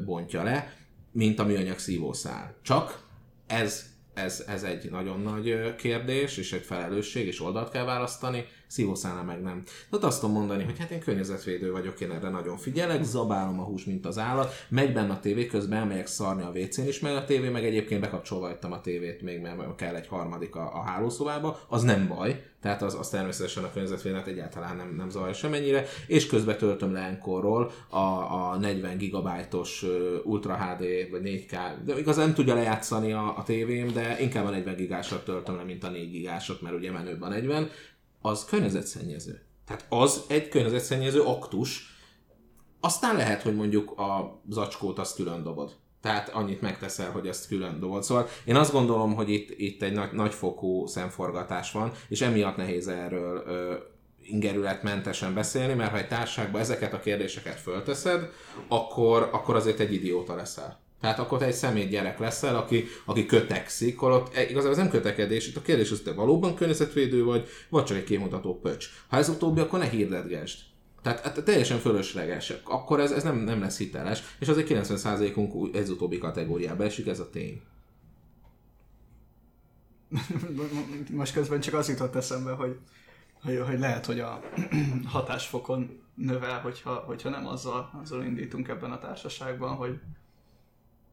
D: bontja le, mint a műanyag szívószál. Csak ez ez, ez egy nagyon nagy kérdés, és egy felelősség, és oldalt kell választani, szívószálnál meg nem. Tehát azt tudom mondani, hogy hát én környezetvédő vagyok, én erre nagyon figyelek, zabálom a hús, mint az állat, megy benne a tévé, közben elmegyek szarni a WC-n is, meg a tévé, meg egyébként bekapcsolva hagytam a tévét még, mert kell egy harmadik a, a hálószobába, az nem baj, tehát az, az természetesen a környezetvédelmet egyáltalán nem, nem zavar semennyire, és közben töltöm le Enkorról a, a 40 gigabájtos Ultra HD vagy 4K, de igaz nem tudja lejátszani a, a tévém, de inkább a 40 gigásat töltöm le, mint a 4 gigásat, mert ugye menőbb a 40, az környezetszennyező. Tehát az egy környezetszennyező aktus, aztán lehet, hogy mondjuk a zacskót azt külön dobod. Tehát annyit megteszel, hogy ezt külön dobod. Szóval én azt gondolom, hogy itt, itt egy nagy, nagyfokú szemforgatás van, és emiatt nehéz erről ö, ingerületmentesen beszélni, mert ha egy társaságban ezeket a kérdéseket fölteszed, akkor, akkor azért egy idióta leszel. Tehát akkor te egy szemét gyerek leszel, aki, aki kötekszik, holott e, igazából ez nem kötekedés, itt a kérdés az, te valóban környezetvédő vagy, vagy csak egy kimutató pöcs. Ha ez utóbbi, akkor ne hirdetgesd. Tehát hát teljesen fölösleges. Akkor ez, ez nem, nem lesz hiteles, és azért 90%-unk ez utóbbi kategóriába esik, ez a tény.
B: Most közben csak az jutott eszembe, hogy, hogy, hogy lehet, hogy a hatásfokon növel, hogyha, hogyha nem azzal, azzal indítunk ebben a társaságban, hogy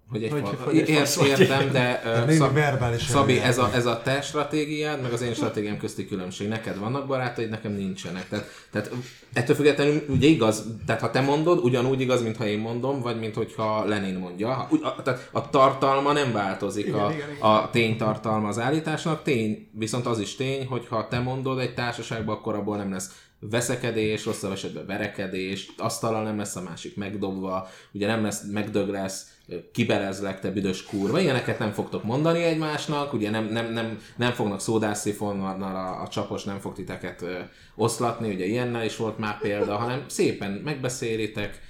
D: Hogy egy
B: Hogy- vagy.
D: értem, de uh, Szab, Szabi, ez a, ez a te stratégiád, meg az én stratégiám közti különbség. Neked vannak barátaid, nekem nincsenek. Tehát, tehát ettől függetlenül ugye igaz, tehát ha te mondod, ugyanúgy igaz, mintha én mondom, vagy mint hogyha Lenin mondja. Ha, a, tehát a tartalma nem változik,
B: Igen,
D: a,
B: igen, igen.
D: a ténytartalma az állításnak. Tény, viszont az is tény, hogy ha te mondod egy társaságban, akkor abból nem lesz veszekedés, rosszabb esetben verekedés, asztalal nem lesz a másik megdobva, ugye nem lesz, megdög lesz, kiberezlek, te büdös kurva, ilyeneket nem fogtok mondani egymásnak, ugye nem, nem, nem, nem fognak szódásszifonnal a, a csapos, nem fog titeket ö, oszlatni, ugye ilyennel is volt már példa, hanem szépen megbeszélitek,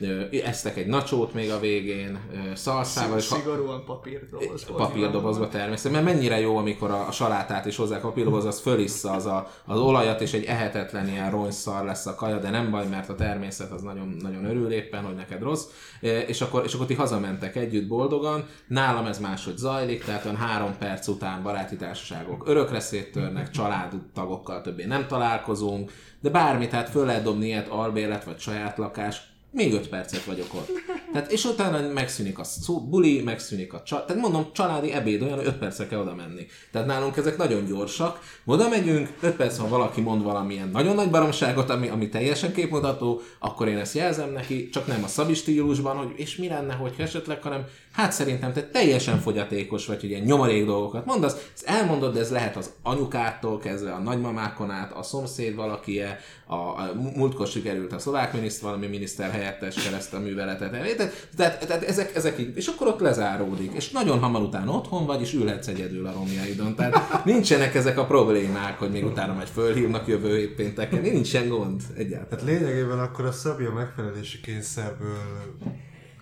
D: ö, esztek egy nacsót még a végén, szalszával, ha-
B: Szigorúan papírdobozba.
D: papírdobozba természetesen, mert mennyire jó, amikor a, a salátát is hozzá papírdobozba, az fölissza az, a, az olajat, és egy ehetetlen ilyen rongyszar lesz a kaja, de nem baj, mert a természet az nagyon, nagyon örül éppen, hogy neked rossz, és akkor, és akkor ti hazamentek együtt boldogan, nálam ez máshogy zajlik, tehát olyan három perc után baráti társaságok örökre széttörnek, családtagokkal többé nem találkozunk, de bármi, tehát föl lehet dobni ilyet, albérlet vagy saját lakás, még öt percet vagyok ott. Tehát, és utána megszűnik a szó, buli, megszűnik a család. Tehát mondom, családi ebéd olyan, hogy öt percre kell oda menni. Tehát nálunk ezek nagyon gyorsak. Oda megyünk, öt perc, ha valaki mond valamilyen nagyon nagy baromságot, ami, ami teljesen képmutató, akkor én ezt jelzem neki, csak nem a szabi stílusban, hogy és mi lenne, hogy esetleg, hanem hát szerintem te teljesen fogyatékos vagy, hogy ilyen nyomorék dolgokat mondasz, ezt elmondod, de ez lehet az anyukától kezdve, a nagymamákon át, a szomszéd valakie, a, a múltkor sikerült a szlovák miniszter, valami miniszter helyettes kereszt a műveletet. Tehát, tehát, tehát ezek, ezek így, és akkor ott lezáródik, és nagyon hamar utána otthon vagy, és ülhetsz egyedül a romjaidon. Tehát nincsenek ezek a problémák, hogy még utána majd fölhívnak jövő hét pénteken, nincsen gond egyáltalán.
C: Tehát lényegében akkor a Szabi a megfelelési kényszerből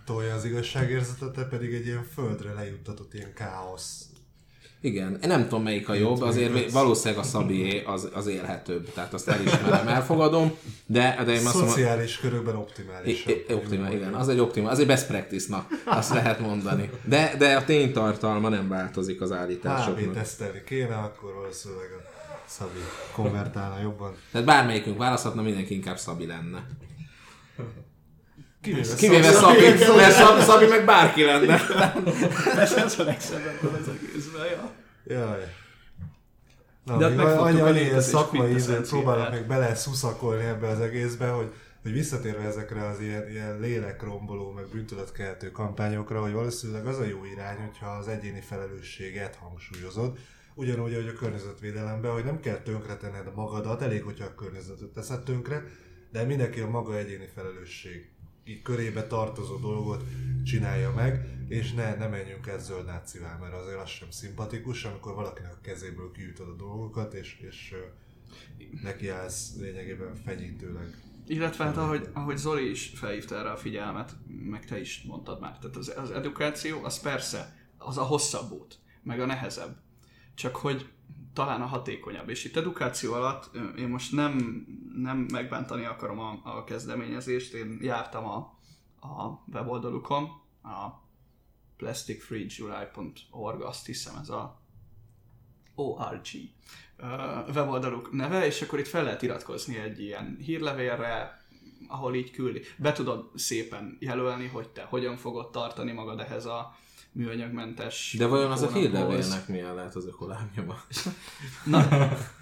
C: tolja az igazságérzetet, te pedig egy ilyen földre lejuttatott ilyen káosz.
D: Igen, nem tudom melyik a jobb, azért valószínűleg a Szabié az, az élhetőbb, tehát azt elismerem, elfogadom, de, de én azt mondom,
C: Szociális körökben optimális.
D: Optimál, igen, az egy optimál, az egy best practice-nak, azt lehet mondani. De, de a ténytartalma nem változik az állításoknak.
C: tesztelni kéne, akkor valószínűleg a Szabi konvertálna jobban.
D: Tehát bármelyikünk választhatna, mindenki inkább Szabi lenne.
C: Kivéve,
D: Kivéve Szabi, mert Szabi, Szabi meg bárki lenne.
B: Ez ez a legszebb ebből az egészben, ja.
C: Jaj. Na,
B: De
C: még annyi, annyi szakmai ízet
B: quintessenciáját.
C: próbálok meg bele szuszakolni ebbe az egészbe, hogy, hogy visszatérve ezekre az ilyen, ilyen lélekromboló, meg bűntudatkeltő kampányokra, hogy valószínűleg az a jó irány, hogyha az egyéni felelősséget hangsúlyozod, ugyanúgy, ahogy a környezetvédelemben, hogy nem kell tönkretenned magadat, elég, hogyha a környezetet teszed tönkre, de mindenki a maga egyéni felelősség így körébe tartozó dolgot csinálja meg, és ne, ne menjünk el zöld nácivá, mert azért az sem szimpatikus, amikor valakinek a kezéből kiütöd a dolgokat, és, és neki állsz lényegében fenyítőleg.
B: Illetve hát ahogy, ahogy Zoli is felhívta erre a figyelmet, meg te is mondtad már, tehát az, az edukáció az persze az a hosszabb út, meg a nehezebb. Csak hogy talán a hatékonyabb. És itt edukáció alatt én most nem, nem megbántani akarom a, a kezdeményezést, én jártam a, a weboldalukon, a plasticfreejuly.org, azt hiszem ez a ORG weboldaluk neve, és akkor itt fel lehet iratkozni egy ilyen hírlevélre, ahol így küldi. Be tudod szépen jelölni, hogy te hogyan fogod tartani magad ehhez a műanyagmentes
D: De vajon az a hírlevélnek milyen lehet az ökolábnyoma?
B: Na,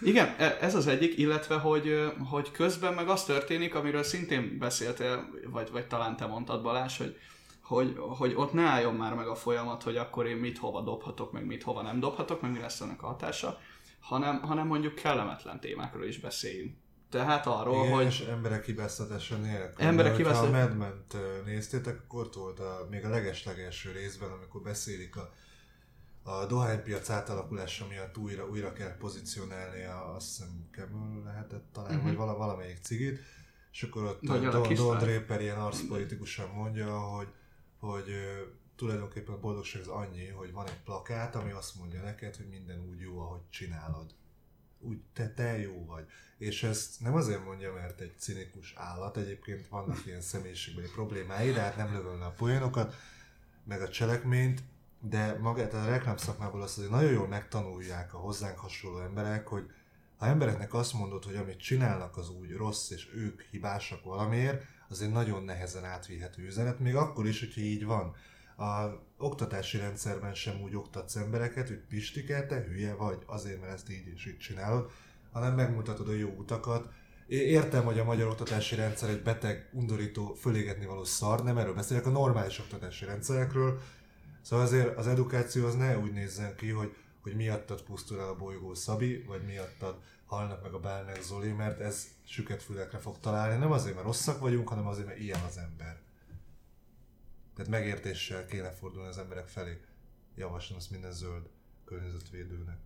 B: igen, e- ez az egyik, illetve, hogy, hogy közben meg az történik, amiről szintén beszéltél, vagy, vagy talán te mondtad Balázs, hogy, hogy, hogy ott ne álljon már meg a folyamat, hogy akkor én mit hova dobhatok, meg mit hova nem dobhatok, meg mi lesz ennek a hatása, hanem, hanem mondjuk kellemetlen témákról is beszéljünk. Tehát arról,
C: Igen,
B: hogy
C: és emberek hibáztatása nélkül.
B: Emberek
C: hogyha
B: hibáztat-
C: a Mad Men-t néztétek, akkor ott volt a, még a legeslegelső részben, amikor beszélik a, a dohánypiac átalakulása miatt újra, újra kell pozícionálni a, azt hiszem Camel lehetett talán, uh-huh. vagy vala, valamelyik cigit, és akkor ott Don, Don
B: lány.
C: Draper ilyen arszpolitikusan mondja, hogy, hogy tulajdonképpen a boldogság az annyi, hogy van egy plakát, ami azt mondja neked, hogy minden úgy jó, ahogy csinálod. Úgy te, te jó vagy. És ezt nem azért mondja, mert egy cinikus állat, egyébként vannak ilyen személyiségbeli problémái, de hát nem lövöl a poénokat, meg a cselekményt, de magát a reklám szakmából azt azért nagyon jól megtanulják a hozzánk hasonló emberek, hogy ha embereknek azt mondod, hogy amit csinálnak az úgy rossz, és ők hibásak valamiért, egy nagyon nehezen átvihető üzenet, még akkor is, hogyha így van. A oktatási rendszerben sem úgy oktatsz embereket, hogy Pistike, te hülye vagy, azért, mert ezt így és így csinálod, hanem megmutatod a jó utakat. Értem, hogy a magyar oktatási rendszer egy beteg, undorító, fölégetni való szar, nem erről beszélek, a normális oktatási rendszerekről. Szóval azért az edukáció az ne úgy nézzen ki, hogy, hogy miattad pusztul el a bolygó Szabi, vagy miattad halnak meg a Bálnek Zoli, mert ez süket fülekre fog találni. Nem azért, mert rosszak vagyunk, hanem azért, mert ilyen az ember. Tehát megértéssel kéne fordulni az emberek felé. Javaslom azt minden zöld környezetvédőnek.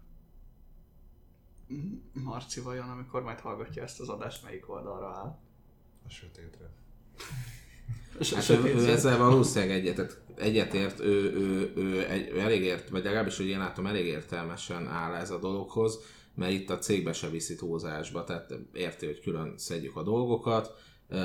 B: Marci vajon, amikor majd hallgatja ezt az adást, melyik oldalra áll?
C: A sötétre.
D: Hát ő, ő ezzel valószínűleg egyetet, egyetért, ő, ő, ő, egy, ő elég ért, vagy legalábbis, hogy én látom, elég értelmesen áll ez a dologhoz, mert itt a cégbe se viszi túlzásba, tehát érti, hogy külön szedjük a dolgokat,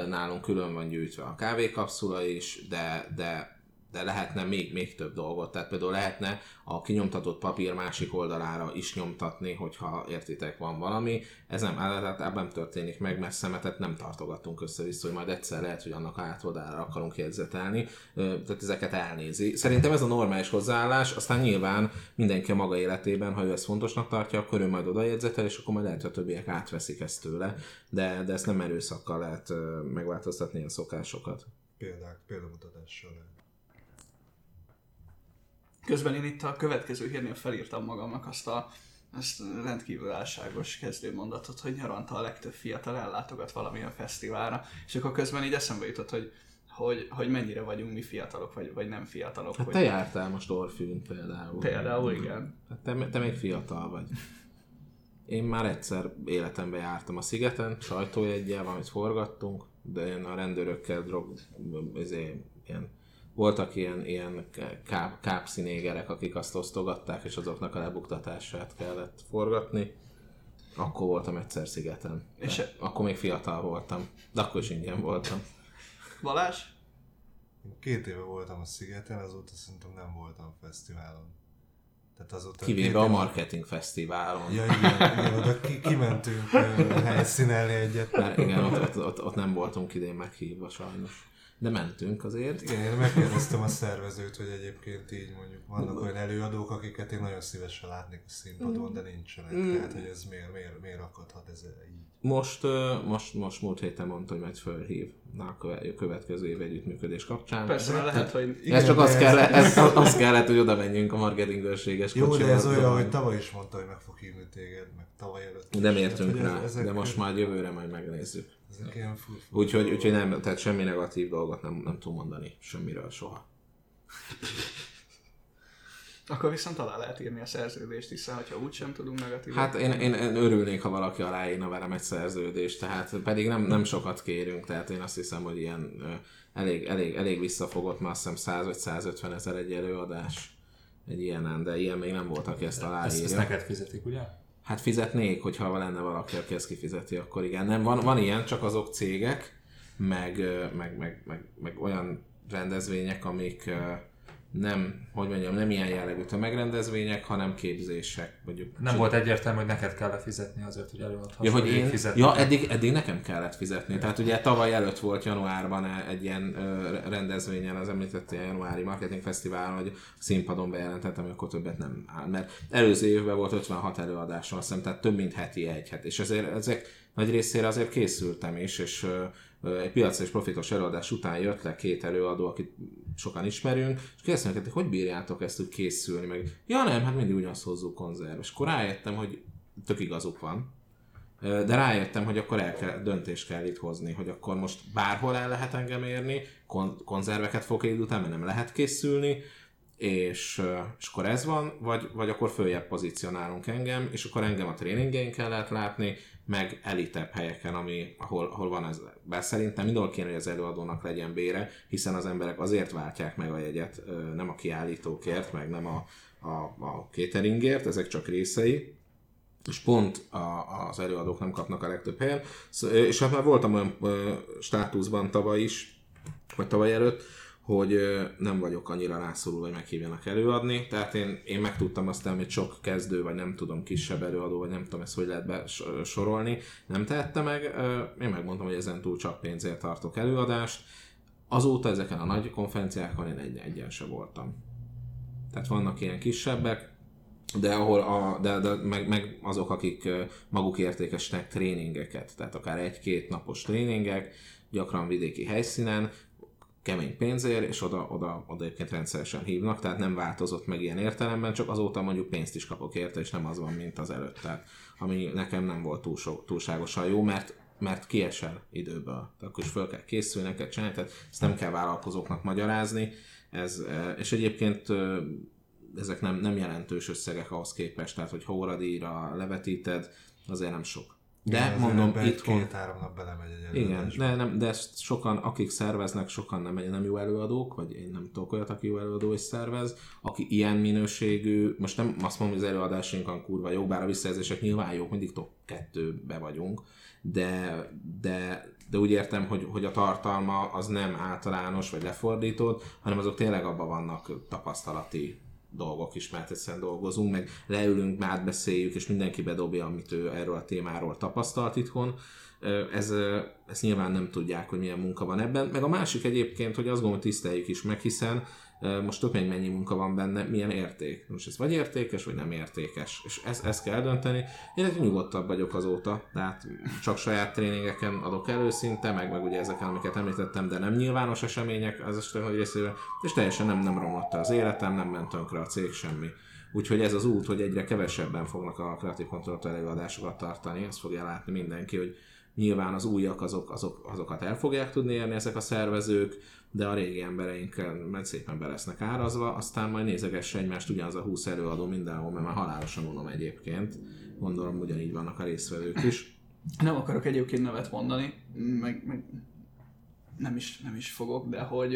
D: nálunk külön van gyűjtve a kávékapszula is, de, de de lehetne még, még több dolgot. Tehát például lehetne a kinyomtatott papír másik oldalára is nyomtatni, hogyha értitek van valami. Ez nem, hát ebben nem történik meg, mert szemetet nem tartogatunk össze-vissza, hogy majd egyszer lehet, hogy annak átoldalára akarunk jegyzetelni. Tehát ezeket elnézi. Szerintem ez a normális hozzáállás, aztán nyilván mindenki a maga életében, ha ő ezt fontosnak tartja, akkor ő majd oda jegyzetel, és akkor majd lehet, hogy a többiek átveszik ezt tőle, de, de ezt nem erőszakkal lehet megváltoztatni ilyen szokásokat.
C: Példák, példamutatással lehet.
B: Közben én itt a következő hírnél felírtam magamnak azt a ezt rendkívül álságos kezdőmondatot, hogy nyaranta a legtöbb fiatal ellátogat valamilyen fesztiválra, és akkor közben így eszembe jutott, hogy, hogy, hogy mennyire vagyunk mi fiatalok, vagy, vagy nem fiatalok.
D: Hát
B: hogy...
D: te jártál most Orfűn például.
B: Például, igen.
D: Hát te, te még fiatal vagy. Én már egyszer életemben jártam a szigeten, sajtójegyel, amit forgattunk, de én a rendőrökkel drog, ezért, ilyen voltak ilyen, ilyen káp, kápszínégerek, akik azt osztogatták, és azoknak a lebuktatását kellett forgatni. Akkor voltam egyszer szigeten. És e... Akkor még fiatal voltam, de akkor is ingyen voltam.
B: Balázs?
C: Két éve voltam a szigeten, azóta szerintem nem voltam a fesztiválon.
D: Tehát azóta Kivéve a marketing fesztiválon.
C: Ja, igen, igen oda ki, kimentünk helyszínelni egyet.
D: Mert igen, ott, ott, ott, ott, nem voltunk idén meghívva sajnos de mentünk azért.
C: Igen, én megkérdeztem a szervezőt, hogy egyébként így mondjuk vannak olyan előadók, akiket én nagyon szívesen látnék a színpadon, de nincsenek. Mm. Tehát, hogy ez miért, miért, miért akadhat ez így?
D: Most, most, most múlt héten mondta, hogy majd fölhív a következő év együttműködés kapcsán.
B: Persze, mert lehet, hogy...
D: Igen, ez csak az, kell, ez, az kellett, hogy oda menjünk a marketingőrséges
C: Jó, de ez olyan, hogy tavaly is mondta, hogy meg fog hívni téged, meg tavaly előtt.
D: De mértünk rá, de most már jövőre majd megnézzük. Úgyhogy, úgyhogy nem, tehát semmi negatív dolgot nem, nem tudom mondani, semmiről soha.
B: Akkor viszont alá lehet írni a szerződést, hiszen ha úgy sem tudunk negatív.
D: Hát én, én, én, örülnék, ha valaki aláírna velem egy szerződést, tehát pedig nem, nem sokat kérünk, tehát én azt hiszem, hogy ilyen elég, elég, elég visszafogott, már azt hiszem 100 vagy 150 ezer egy előadás egy ilyenen, de ilyen még nem volt, aki ezt aláírja. Ezt,
E: ezt neked fizetik, ugye?
D: Hát fizetnék, hogyha lenne valaki, aki ezt kifizeti, akkor igen. Nem, van, van ilyen, csak azok cégek, meg, meg, meg, meg, meg olyan rendezvények, amik nem, hogy mondjam, nem ilyen jellegű tömegrendezvények, hanem képzések. Mondjuk,
E: nem volt egyértelmű, hogy neked kell fizetni azért, hogy előadhass.
D: Ja, hogy én, ja eddig, eddig nekem kellett fizetni. Ja. Tehát ugye tavaly előtt volt januárban egy ilyen rendezvényen, az említett ilyen januári marketing fesztiválon, hogy színpadon bejelentettem, hogy akkor többet nem áll. Mert előző évben volt 56 előadáson, azt hiszem, tehát több mint heti egy het. És ezért ezek nagy részére azért készültem is, és egy piacra és profitos előadás után jött le két előadó, akit sokan ismerünk, és kérdeztem hogy hogy bírjátok ezt úgy készülni, meg ja nem, hát mindig ugyanazt hozzuk konzerv. És akkor rájöttem, hogy tök igazuk van, de rájöttem, hogy akkor el kell, döntést kell itt hozni, hogy akkor most bárhol el lehet engem érni, kon- konzerveket fogok egy után, mert nem lehet készülni, és, és akkor ez van, vagy, vagy akkor följebb pozícionálunk engem, és akkor engem a tréningeinkkel lehet látni, meg elitebb helyeken, ami, ahol, ahol van ez. Bár szerintem mindenhol kéne, hogy az előadónak legyen bére, hiszen az emberek azért váltják meg a jegyet, nem a kiállítókért, meg nem a, a, a cateringért, ezek csak részei, és pont a, az előadók nem kapnak a legtöbb helyen. És hát már voltam olyan státuszban tavaly is, vagy tavaly előtt, hogy nem vagyok annyira rászorulva, hogy meghívjanak előadni, tehát én, én meg tudtam azt hogy sok kezdő, vagy nem tudom, kisebb előadó, vagy nem tudom ezt hogy lehet besorolni, nem tehette meg, én megmondtam, hogy ezen túl csak pénzért tartok előadást, azóta ezeken a nagy konferenciákon én egy, egyen se voltam. Tehát vannak ilyen kisebbek, de ahol a, de, de meg, meg, azok, akik maguk értékesnek tréningeket, tehát akár egy-két napos tréningek, gyakran vidéki helyszínen, kemény pénzért, és oda, oda, oda egyébként rendszeresen hívnak, tehát nem változott meg ilyen értelemben, csak azóta mondjuk pénzt is kapok érte, és nem az van, mint az előtt. Tehát, ami nekem nem volt túl so, túlságosan jó, mert mert kiesel időből. Tehát akkor is fel kell készülni, neked csinálni, tehát ezt nem kell vállalkozóknak magyarázni. Ez, e, és egyébként ezek nem, nem jelentős összegek ahhoz képest, tehát hogy ha óradíjra levetíted, azért nem sok. De
C: Igen,
D: mondom, itthon...
C: Két-három nap belemegy egy
D: Igen, de, nem, de ezt sokan, akik szerveznek, sokan nem, nem jó előadók, vagy én nem tudok olyat, aki jó előadó is szervez, aki ilyen minőségű, most nem azt mondom, hogy az előadásainkon kurva jók, bár a visszajelzések nyilván jók, mindig top kettőbe vagyunk, de, de, de úgy értem, hogy, hogy a tartalma az nem általános vagy lefordított, hanem azok tényleg abban vannak tapasztalati dolgok is, mert egyszerűen dolgozunk, meg leülünk, már átbeszéljük, és mindenki bedobja, amit ő erről a témáról tapasztalt itthon. Ez, ezt nyilván nem tudják, hogy milyen munka van ebben. Meg a másik egyébként, hogy azt gondolom, hogy tiszteljük is meg, hiszen most tök mennyi munka van benne, milyen érték. Most ez vagy értékes, vagy nem értékes. És ezt, ezt kell dönteni. Én egy nyugodtabb vagyok azóta, tehát csak saját tréningeken adok elő szinte, meg, meg ugye ezeken, amiket említettem, de nem nyilvános események az este nagy részéről, és teljesen nem, nem romlott az életem, nem ment tönkre a cég, semmi. Úgyhogy ez az út, hogy egyre kevesebben fognak a kreatív kontrolltól előadásokat tartani, ezt fogja látni mindenki, hogy nyilván az újak azok, azok, azokat el fogják tudni érni ezek a szervezők, de a régi embereink majd szépen be lesznek árazva, aztán majd nézegesse egymást ugyanaz a 20 előadó mindenhol, mert már halálosan unom egyébként. Gondolom ugyanígy vannak a résztvevők is.
B: Nem akarok egyébként nevet mondani, meg, meg nem, is, nem is fogok, de hogy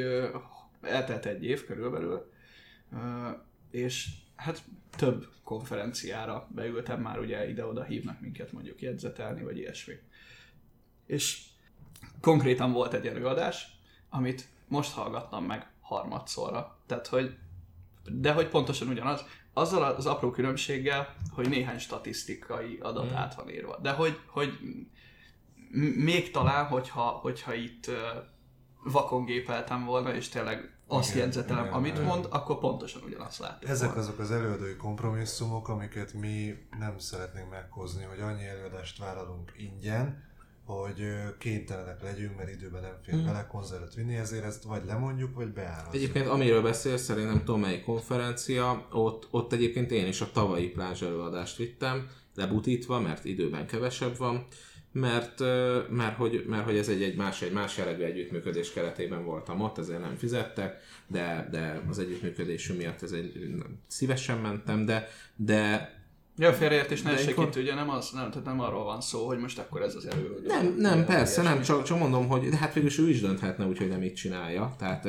B: eltelt egy év körülbelül, és hát több konferenciára beültem már, ugye ide-oda hívnak minket mondjuk jegyzetelni, vagy ilyesmi. És konkrétan volt egy előadás, amit most hallgattam meg harmadszorra. Tehát, hogy de hogy pontosan ugyanaz, azzal az apró különbséggel, hogy néhány statisztikai adat mm. át van írva. De hogy, hogy még talán, hogyha, hogyha itt vakon gépeltem volna, és tényleg azt
C: Igen,
B: jegyzetelem,
C: igen,
B: amit
C: igen.
B: mond, akkor pontosan ugyanazt látjuk.
C: Ezek
B: volna.
C: azok az előadói kompromisszumok, amiket mi nem szeretnénk meghozni, hogy annyi előadást vállalunk ingyen, hogy kénytelenek legyünk, mert időben nem fér
D: Mhm.
C: bele konzervet vinni, ezért ezt vagy lemondjuk, vagy beárazzuk.
D: Egyébként amiről beszélsz, szerintem tudom melyik konferencia, ott, ott egyébként én is a tavalyi plázs előadást vittem, lebutítva, mert időben kevesebb van, mert, mert, hogy, mert hogy ez egy, egy más, egy más jellegű együttműködés keretében voltam ott, ezért nem fizettek, de, de az együttműködésünk miatt ez egy, szívesen mentem, de, de
B: Ja, a félreértés ne itt, ugye nem, az, nem, tehát nem arról van szó, hogy most akkor ez az előadó.
D: Nem, nem, persze, nem, csak, csak mondom, hogy de hát végülis ő is dönthetne úgy, hogy nem így csinálja. Tehát,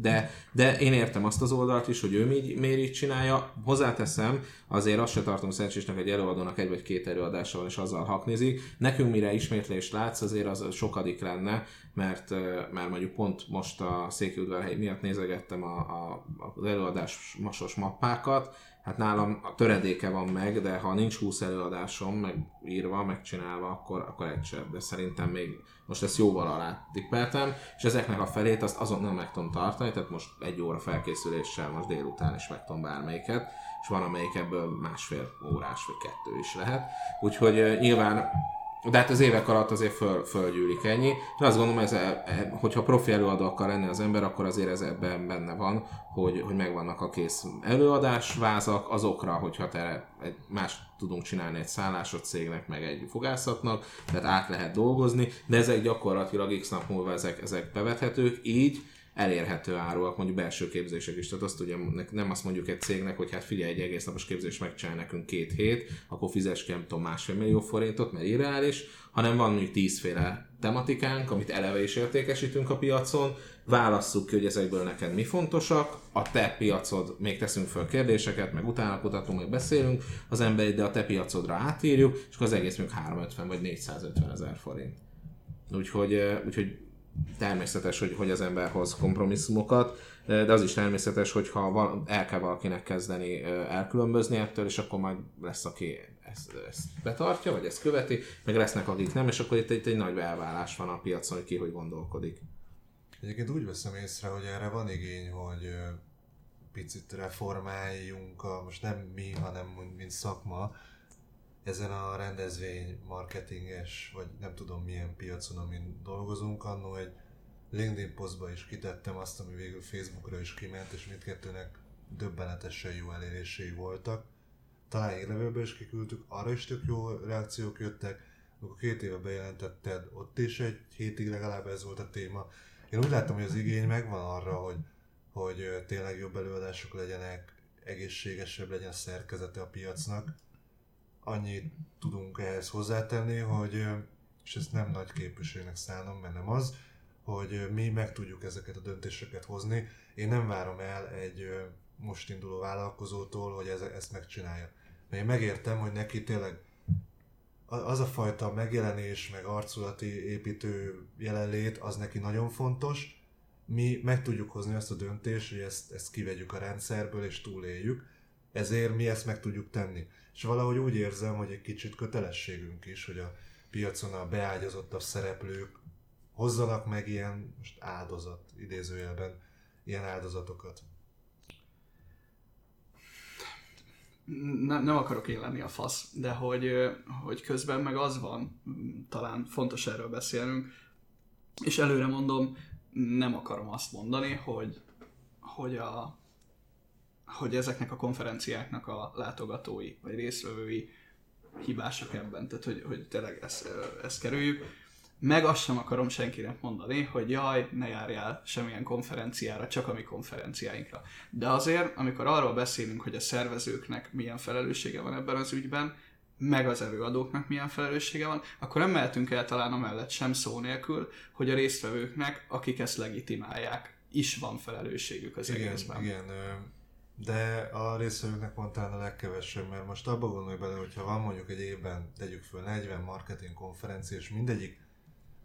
D: de, de én értem azt az oldalt is, hogy ő mi, miért így csinálja. Hozzáteszem, azért azt se tartom szerencsésnek, egy előadónak egy vagy két előadása van, és azzal haknizik. Nekünk mire ismétlést látsz, azért az sokadik lenne, mert, mert mondjuk pont most a Székelyudvarhely miatt nézegettem a, a, az előadás masos mappákat, Hát nálam a töredéke van meg, de ha nincs 20 előadásom, meg írva, megcsinálva, akkor, akkor egy sem. De szerintem még most ezt jóval alá tippeltem, és ezeknek a felét azt azonnal meg tudom tartani, tehát most egy óra felkészüléssel most délután is meg bármelyiket, és van amelyik ebből másfél órás vagy kettő is lehet. Úgyhogy nyilván de hát az évek alatt azért föl, fölgyűlik ennyi. De azt gondolom, ez, e- hogyha profi előadó akar lenni az ember, akkor azért ez ebben benne van, hogy, hogy megvannak a kész előadásvázak azokra, hogyha te egy más tudunk csinálni egy szállásot cégnek, meg egy fogászatnak, tehát át lehet dolgozni, de ezek gyakorlatilag x nap múlva ezek, ezek bevethetők, így elérhető áruak, mondjuk belső képzések is. Tehát azt ugye nem azt mondjuk egy cégnek, hogy hát figyelj, egy egész napos képzés megcsinálj nekünk két hét, akkor fizes ki, nem tudom, másfél millió forintot, mert irreális, hanem van mondjuk tízféle tematikánk, amit eleve is értékesítünk a piacon, válasszuk ki, hogy ezekből neked mi fontosak, a te piacod, még teszünk föl kérdéseket, meg utána kutatunk, meg beszélünk az emberi, de a te piacodra átírjuk, és akkor az egész mondjuk 350 vagy 450 ezer forint. Úgyhogy, úgyhogy természetes, hogy, hogy az ember hoz kompromisszumokat, de az is természetes, hogyha val- el kell valakinek kezdeni ö, elkülönbözni ettől, és akkor majd lesz, aki ezt, ezt betartja, vagy ezt követi, meg lesznek, akik nem, és akkor itt, itt egy nagy elválás van a piacon, hogy ki hogy gondolkodik.
C: Egyébként úgy veszem észre, hogy erre van igény, hogy ö, picit reformáljunk, a, most nem mi, hanem mint szakma, ezen a rendezvény marketinges, vagy nem tudom milyen piacon, amin dolgozunk, annó egy LinkedIn posztba is kitettem azt, ami végül Facebookra is kiment, és mindkettőnek döbbenetesen jó elérései voltak. Talán élevőbe is kiküldtük, arra is tök jó reakciók jöttek, amikor két éve bejelentetted, ott is egy hétig legalább ez volt a téma. Én úgy láttam, hogy az igény megvan arra, hogy, hogy tényleg jobb előadások legyenek, egészségesebb legyen a szerkezete a piacnak. Annyit tudunk ehhez hozzátenni, hogy, és ezt nem nagy képviségnek szánom, mert nem az, hogy mi meg tudjuk ezeket a döntéseket hozni. Én nem várom el egy most induló vállalkozótól, hogy ezt megcsinálja. Mert én megértem, hogy neki tényleg az a fajta megjelenés, meg arculati építő jelenlét, az neki nagyon fontos. Mi meg tudjuk hozni azt a döntést, hogy ezt, ezt kivegyük a rendszerből és túléljük, ezért mi ezt meg tudjuk tenni. És valahogy úgy érzem, hogy egy kicsit kötelességünk is, hogy a piacon a beágyazottabb szereplők hozzanak meg ilyen most áldozat, idézőjelben, ilyen áldozatokat.
B: nem, nem akarok én lenni a fasz, de hogy, hogy közben meg az van, talán fontos erről beszélnünk, és előre mondom, nem akarom azt mondani, hogy, hogy, a, hogy ezeknek a konferenciáknak a látogatói vagy részvevői hibásak ebben, tehát hogy, hogy tényleg ezt, ezt kerüljük meg azt sem akarom senkinek mondani, hogy jaj, ne járjál semmilyen konferenciára, csak a mi konferenciáinkra. De azért, amikor arról beszélünk, hogy a szervezőknek milyen felelőssége van ebben az ügyben, meg az előadóknak milyen felelőssége van, akkor nem mehetünk el talán amellett sem szó nélkül, hogy a résztvevőknek, akik ezt legitimálják, is van felelősségük az
C: igen,
B: egészben.
C: Igen, de a résztvevőknek van talán a legkevesebb, mert most abba gondolj bele, hogyha van mondjuk egy évben, tegyük föl 40 marketing konferencia, és mindegyik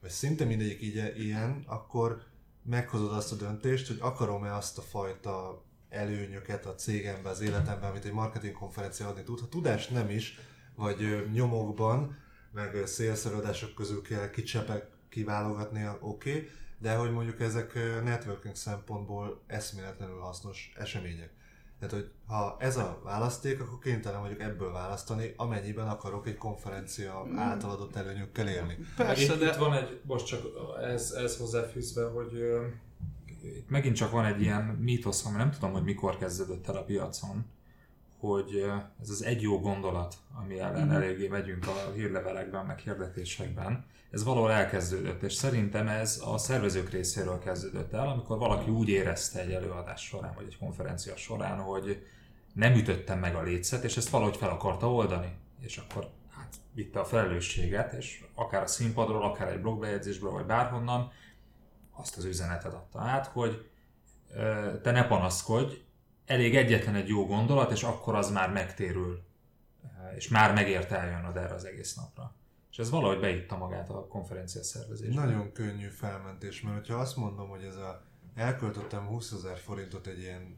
C: vagy szinte mindegyik így, ilyen, akkor meghozod azt a döntést, hogy akarom-e azt a fajta előnyöket a cégemben, az életemben, amit egy marketing konferencia adni tud. Ha tudás nem is, vagy nyomokban, meg szélszeradások közül kell kicsepek kiválogatni, oké, okay, de hogy mondjuk ezek networking szempontból eszméletlenül hasznos események. Tehát, hogy ha ez a választék, akkor kénytelen vagyok ebből választani, amennyiben akarok egy konferencia mm. által adott előnyökkel élni.
E: Persze, itt, de... itt van egy, most csak ez, ez hozzáfűzve, hogy uh, itt megint csak van egy ilyen mítosz, ami nem tudom, hogy mikor kezdődött el a piacon, hogy ez az egy jó gondolat, ami ellen mm. eléggé megyünk a hírlevelekben, meg hirdetésekben, ez valahol elkezdődött, és szerintem ez a szervezők részéről kezdődött el, amikor valaki úgy érezte egy előadás során, vagy egy konferencia során, hogy nem ütöttem meg a létszet, és ezt valahogy fel akarta oldani. És akkor hát vitte a felelősséget, és akár a színpadról, akár egy blogbejegyzésből, vagy bárhonnan azt az üzenetet adta át, hogy te ne panaszkodj, elég egyetlen egy jó gondolat, és akkor az már megtérül, és már megért eljönnöd erre az egész napra. És ez valahogy beitta magát a konferencia szervezésbe.
C: Nagyon könnyű felmentés, mert ha azt mondom, hogy ez a elköltöttem 20 ezer forintot egy ilyen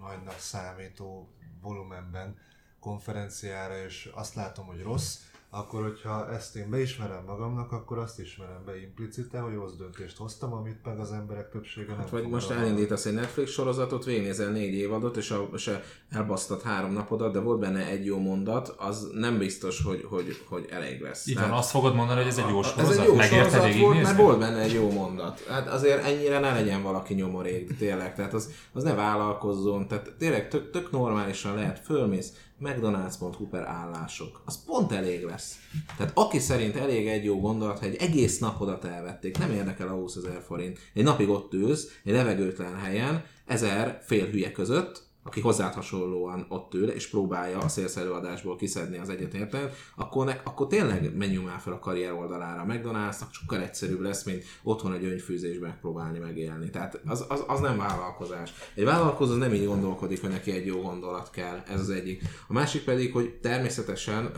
C: nagynak számító volumenben konferenciára, és azt látom, hogy rossz, akkor hogyha ezt én beismerem magamnak, akkor azt ismerem be implicite, hogy rossz döntést hoztam, amit meg az emberek többsége nem
D: hát, Vagy most elindítasz egy Netflix sorozatot, végignézel négy évadot, és, a, és elbasztad három napodat, de volt benne egy jó mondat, az nem biztos, hogy, hogy, hogy elég lesz.
E: Így van, azt fogod mondani, hogy ez egy jó sorozat?
D: Ez egy jó Megérte sorozat volt, mert volt benne egy jó mondat. Hát azért ennyire ne legyen valaki nyomorék, tényleg. Tehát az, az ne vállalkozzon. Tehát tényleg tök, tök normálisan lehet, fölmész, McDonald's.hu per állások. Az pont elég lesz. Tehát aki szerint elég egy jó gondolat, ha egy egész napodat elvették, nem érdekel a 20 ezer forint. Egy napig ott ülsz, egy levegőtlen helyen, ezer fél hülye között, aki hozzád hasonlóan ott ül, és próbálja a szélszerűadásból kiszedni az egyetértelmet, akkor, ne, akkor tényleg menjünk már fel a karrier oldalára. McDonald's sokkal egyszerűbb lesz, mint otthon egy önfűzésbe megpróbálni megélni. Tehát az, az, az, nem vállalkozás. Egy vállalkozó nem így gondolkodik, hogy neki egy jó gondolat kell. Ez az egyik. A másik pedig, hogy természetesen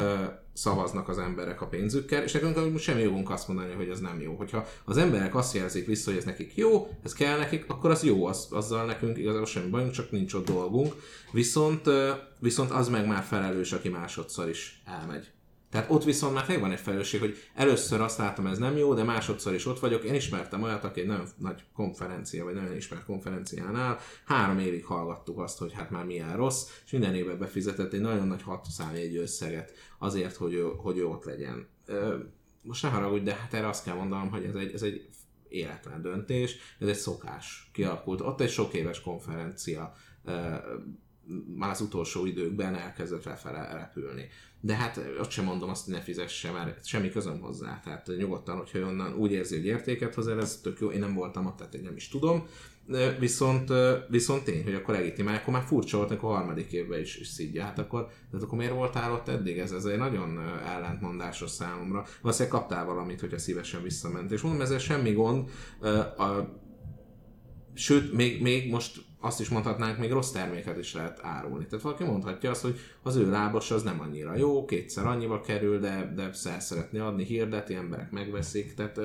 D: szavaznak az emberek a pénzükkel, és nekünk semmi jogunk azt mondani, hogy ez nem jó. Hogyha az emberek azt jelzik vissza, hogy ez nekik jó, ez kell nekik, akkor az jó, az, azzal nekünk igazából semmi bajunk, csak nincs ott dolgunk. Viszont, viszont az meg már felelős, aki másodszor is elmegy. Tehát ott viszont már van egy felelősség, hogy először azt láttam, ez nem jó, de másodszor is ott vagyok. Én ismertem olyat, aki egy nagyon nagy konferencia, vagy nagyon ismert konferenciánál, három évig hallgattuk azt, hogy hát már milyen rossz, és minden évben befizetett egy nagyon nagy egy összeget azért, hogy ő, hogy ő ott legyen. Most ne haragudj, de hát erre azt kell mondanom, hogy ez egy, ez egy életlen döntés, ez egy szokás kialakult. Ott egy sok éves konferencia már az utolsó időkben elkezdett lefele repülni. De hát ott sem mondom azt, hogy ne fizesse, mert semmi közöm hozzá. Tehát nyugodtan, hogyha onnan úgy érzi, hogy értéket hoz el, ez tök jó. Én nem voltam ott, tehát én nem is tudom. Viszont, viszont tény, hogy akkor legitimál, akkor már furcsa volt, akkor a harmadik évben is, is szidja. Hát akkor, tehát akkor miért voltál ott eddig? Ez, ez egy nagyon ellentmondásos számomra. Valószínűleg kaptál valamit, hogyha szívesen visszament. És mondom, ezzel semmi gond. A, sőt, még, még most azt is mondhatnánk, még rossz terméket is lehet árulni. Tehát valaki mondhatja azt, hogy az ő lábos az nem annyira jó, kétszer annyiba kerül, de, de szer szeretné adni, hirdeti, emberek megveszik, tehát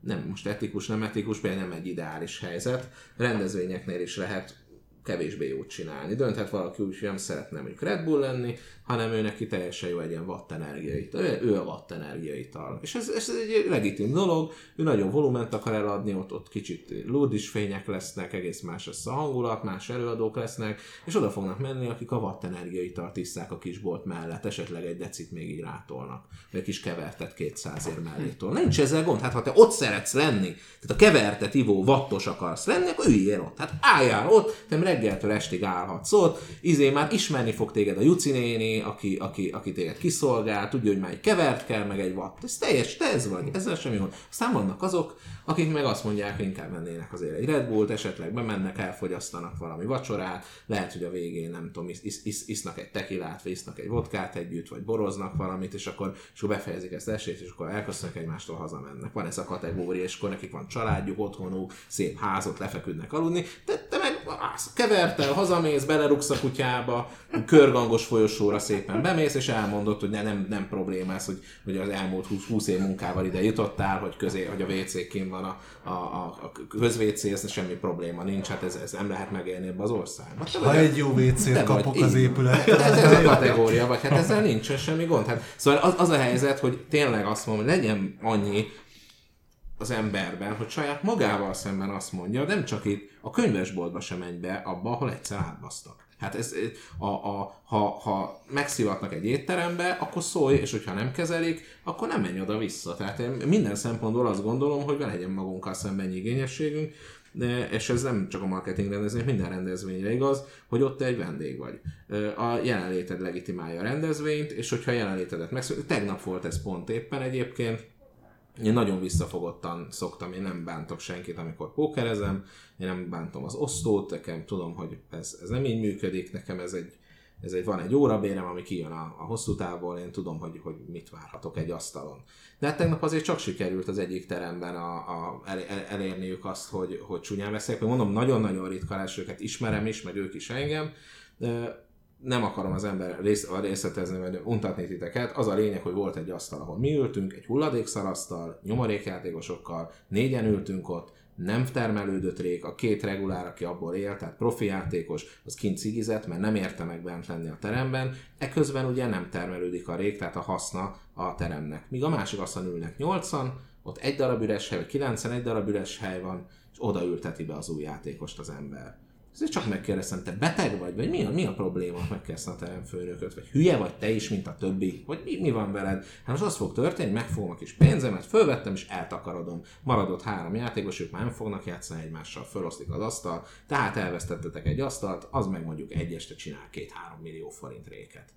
D: nem most etikus, nem etikus, például nem egy ideális helyzet. Rendezvényeknél is lehet kevésbé jót csinálni. Dönthet valaki úgy, hogy nem szeretne mondjuk Red Bull lenni, hanem ő neki teljesen jó egy ilyen watt energiaital. Ő a watt energiaital. És ez, ez egy legitim dolog, ő nagyon volument akar eladni, ott, ott kicsit lúdis fények lesznek, egész más lesz a hangulat, más előadók lesznek, és oda fognak menni, akik a watt energiaital tiszták a kisbolt mellett, esetleg egy decit még így rátolnak, vagy egy kis kevertet 200 ér mellétól. Nincs ezzel gond, hát ha te ott szeretsz lenni, tehát a kevertet ivó vattos akarsz lenni, akkor üljél ott. Hát álljál ott, te reggeltől estig állhatsz ott, izé már ismerni fog téged a Juci néni, aki, aki, aki téged kiszolgál, tudja, hogy már egy kevert kell, meg egy watt. Ez teljes, te ez vagy, ezzel semmi gond. Aztán vannak azok, akik meg azt mondják, hogy inkább mennének azért egy Red Bullt, esetleg bemennek, elfogyasztanak valami vacsorát, lehet, hogy a végén nem tudom, is, is, is, isznak egy tekilát, vagy isznak egy vodkát együtt, vagy boroznak valamit, és akkor, és akkor befejezik ezt esét, és akkor elköszönnek egymástól, hazamennek. Van ez a kategória, és akkor nekik van családjuk, otthonuk, szép házot, lefeküdnek aludni, de te meg kevertel, hazamész, belerugsz a kutyába, körgangos folyosóra szépen bemész, és elmondod, hogy ne, nem, nem problémás, hogy, hogy az elmúlt 20, 20 év munkával ide jutottál, hogy, közé, hogy a WC kim van a, a, a, a közWC, ez semmi probléma nincs, hát ez, ez nem lehet megélni ebbe az országban.
C: Ha vagy, egy jó wc kapok az épület.
D: Ez, ez a kategória, vagy hát ezzel nincsen semmi gond. Hát, szóval az, az a helyzet, hogy tényleg azt mondom, hogy legyen annyi az emberben, hogy saját magával szemben azt mondja, nem csak itt, a könyvesboltba sem menj be abba, ahol egyszer átbasztak. Hát ez, a, a, ha, ha megszivatnak egy étterembe, akkor szólj, és hogyha nem kezelik, akkor nem menj oda-vissza. Tehát én minden szempontból azt gondolom, hogy legyen magunkkal szemben igényességünk, de, és ez nem csak a marketing rendezvény, minden rendezvényre igaz, hogy ott egy vendég vagy. A jelenléted legitimálja a rendezvényt, és hogyha a jelenlétedet megszűnik, tegnap volt ez pont éppen egyébként, én nagyon visszafogottan szoktam, én nem bántok senkit, amikor pókerezem, én nem bántom az osztót, nekem tudom, hogy ez, ez nem így működik, nekem ez egy, ez egy, van egy órabérem, ami kijön a, a hosszú távból, én tudom, hogy, hogy mit várhatok egy asztalon. De hát tegnap azért csak sikerült az egyik teremben a, a, el, el, elérniük azt, hogy, hogy csúnyán veszélyek. Mondom, nagyon-nagyon ritka lesz őket, ismerem is, meg ők is engem, nem akarom az ember rész, részletezni, vagy untatni titeket. Az a lényeg, hogy volt egy asztal, ahol mi ültünk, egy hulladékszarasztal, nyomorékjátékosokkal, négyen ültünk ott, nem termelődött rég, a két regulár, aki abból él, tehát profi játékos, az kint cigizett, mert nem érte meg bent lenni a teremben, eközben ugye nem termelődik a rég, tehát a haszna a teremnek. Míg a másik asztalon ülnek nyolcan, ott egy darab üres hely, vagy 91 darab üres hely van, és oda ülteti be az új játékost az ember. Ezért csak megkérdeztem, te beteg vagy, vagy mi a, mi a probléma, megkezdtem a teremfőnököt, vagy hülye vagy te is, mint a többi, vagy mi, mi van veled? Hát most az fog történni, megfogom a kis pénzemet, fölvettem és eltakarodom. Maradott három játékos, ők már nem fognak játszani egymással, fölosztik az asztal, tehát elvesztettetek egy asztalt, az meg mondjuk egy este csinál két-három millió forint réket.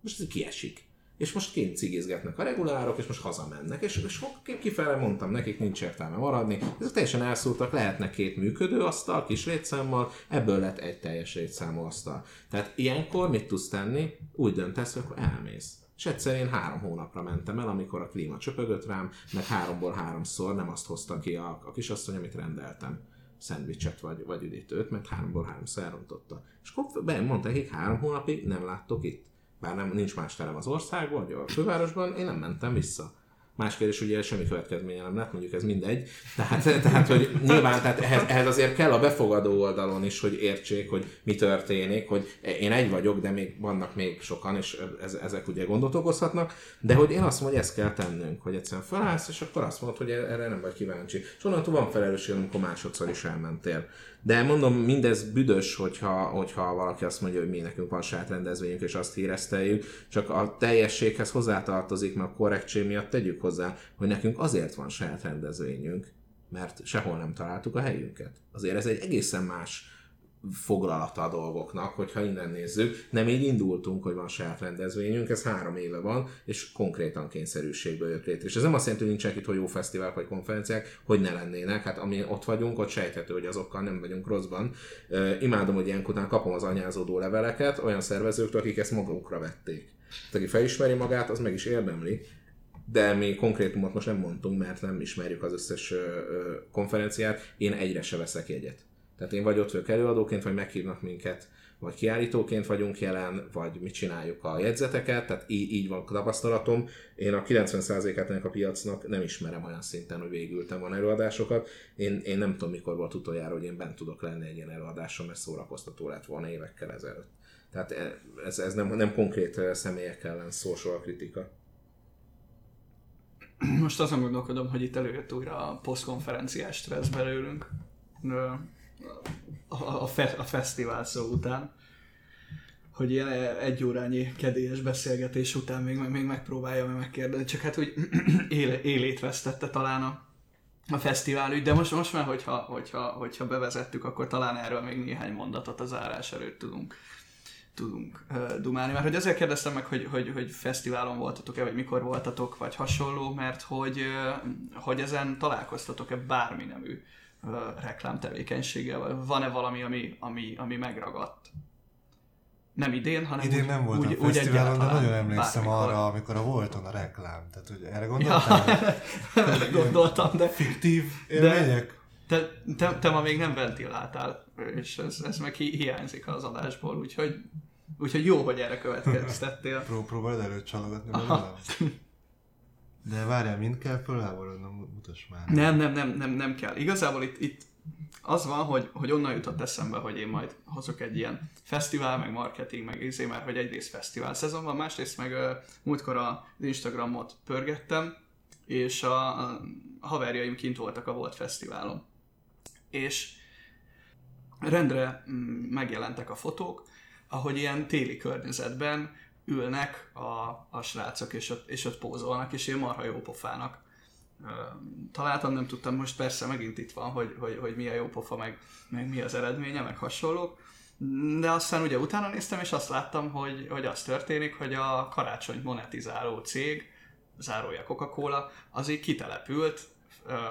D: Most ez kiesik és most kint cigizgetnek a regulárok, és most hazamennek, és, és kifele mondtam nekik, nincs értelme maradni, ezek teljesen elszúrtak, lehetne két működő asztal, kis létszámmal, ebből lett egy teljes létszámú asztal. Tehát ilyenkor mit tudsz tenni? Úgy döntesz, hogy elmész. És egyszer én három hónapra mentem el, amikor a klíma csöpögött rám, meg háromból háromszor nem azt hozta ki a, a kisasszony, amit rendeltem szendvicset vagy, vagy üdítőt, mert háromból háromszor elrontotta. És akkor mondta, hogy három hónapig nem láttok itt bár nem, nincs más terem az országban, vagy a fővárosban, én nem mentem vissza. Más kérdés, ugye semmi következménye nem lett, mondjuk ez mindegy. Tehát, tehát hogy nyilván tehát ehhez, ehhez, azért kell a befogadó oldalon is, hogy értsék, hogy mi történik, hogy én egy vagyok, de még vannak még sokan, és ez, ezek ugye gondot okozhatnak, de hogy én azt mondom, hogy ezt kell tennünk, hogy egyszerűen felállsz, és akkor azt mondod, hogy erre nem vagy kíváncsi. És onnantól van felelősség, amikor másodszor is elmentél. De mondom, mindez büdös, hogyha, hogyha valaki azt mondja, hogy mi nekünk van saját rendezvényünk, és azt híreszteljük, csak a teljességhez hozzátartozik, mert a korrektség miatt tegyük hozzá, hogy nekünk azért van saját rendezvényünk, mert sehol nem találtuk a helyünket. Azért ez egy egészen más foglalata a dolgoknak, hogyha innen nézzük. Nem így indultunk, hogy van saját rendezvényünk, ez három éve van, és konkrétan kényszerűségből jött létre. És ez nem azt jelenti, hogy nincsenek itt hogy jó fesztivál vagy konferenciák, hogy ne lennének. Hát ami ott vagyunk, ott sejthető, hogy azokkal nem vagyunk rosszban. Uh, imádom, hogy ilyenkor kapom az anyázódó leveleket olyan szervezőktől, akik ezt magukra vették. Tehát, aki felismeri magát, az meg is érdemli, de mi konkrétumot most nem mondtunk, mert nem ismerjük az összes konferenciát. Én egyre se veszek jegyet. Tehát én vagy ott vagyok előadóként, vagy meghívnak minket, vagy kiállítóként vagyunk jelen, vagy mit csináljuk a jegyzeteket, tehát így, így van a tapasztalatom. Én a 90%-át ennek a piacnak nem ismerem olyan szinten, hogy végültem van előadásokat. Én, én nem tudom, mikor volt utoljára, hogy én bent tudok lenni egy ilyen előadáson, mert szórakoztató lett volna évekkel ezelőtt. Tehát ez, ez nem, nem konkrét személyek ellen szól soha kritika.
B: Most azon gondolkodom, hogy itt előjött újra a posztkonferenciás stressz belőlünk a, a, fe, a fesztivál szó után, hogy ilyen egy órányi kedélyes beszélgetés után még, még megpróbálja meg megkérdezni, csak hát úgy éle, élét vesztette talán a, a fesztivál ügy, de most, most már, hogyha, hogyha, hogyha bevezettük, akkor talán erről még néhány mondatot az árás előtt tudunk tudunk uh, dumálni. Mert hogy ezért kérdeztem meg, hogy, hogy, hogy fesztiválon voltatok-e, vagy mikor voltatok, vagy hasonló, mert hogy, uh, hogy ezen találkoztatok-e bármi nemű reklámtevékenységgel, vagy van-e valami, ami, ami, ami megragadt? Nem idén, hanem
C: Idén
B: úgy,
C: nem voltam
B: úgy,
C: úgy fesztiválon, de nagyon emlékszem
B: bármikor.
C: arra, amikor a Volton a reklám. Tehát, hogy erre gondoltál?
B: Ja, erre gondoltam, de
C: Fiktív élmények?
B: te, te, te ma még nem ventiláltál, és ez, ez meg hi- hiányzik az adásból, úgyhogy, úgyhogy jó, hogy erre következtettél.
C: Pró- próbáld előtt csalogatni
B: Aha.
C: De várjál, mind kell fölháborodnom, mutass már.
B: Nem, nem, nem, nem, nem kell. Igazából itt, itt az van, hogy, hogy onnan jutott eszembe, hogy én majd hozok egy ilyen fesztivál, meg marketing, meg izé, mert hogy egyrészt fesztivál szezon van, másrészt meg uh, múltkor az Instagramot pörgettem, és a, a haverjaim kint voltak a Volt Fesztiválon. És rendre mm, megjelentek a fotók, ahogy ilyen téli környezetben ülnek a, a srácok, és ott, és ott pózolnak, és én marha jó pofának találtam, nem tudtam, most persze megint itt van, hogy, hogy, hogy mi a jó pofa, meg, meg mi az eredménye, meg hasonlók, de aztán ugye utána néztem, és azt láttam, hogy, hogy az történik, hogy a karácsonyt monetizáló cég, zárója Coca-Cola, az így kitelepült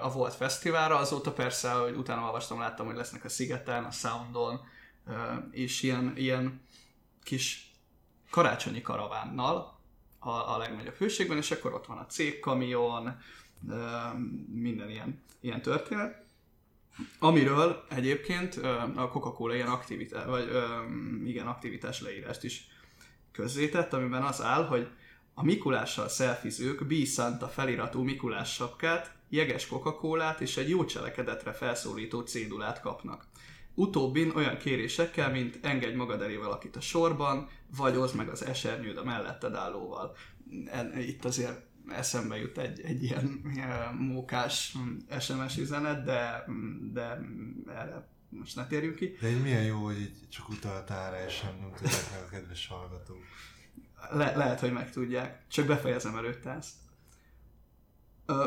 B: a Volt Fesztiválra, azóta persze, hogy utána olvastam, láttam, hogy lesznek a Szigeten, a Soundon, és ilyen, ilyen kis karácsonyi karavánnal a, a legnagyobb hőségben, és akkor ott van a cégkamion, minden ilyen, ilyen történet. Amiről egyébként a Coca-Cola ilyen aktivitás, vagy igen, aktivitás leírást is közzétett, amiben az áll, hogy a Mikulással szelfizők B. Santa feliratú Mikulás sapkát, jeges coca és egy jó cselekedetre felszólító cédulát kapnak. Utóbbin olyan kérésekkel, mint engedj magad elé valakit a sorban, vagy oszd meg az esernyőd a melletted állóval. Itt azért eszembe jut egy, egy ilyen, mókás mm, SMS üzenet, de, mm, de mm, erre most ne térjünk ki.
C: De így milyen jó, hogy így csak utaltál rá, és nem tudják meg a kedves hallgatók.
B: Le- lehet, hogy megtudják. Csak befejezem előtte ezt.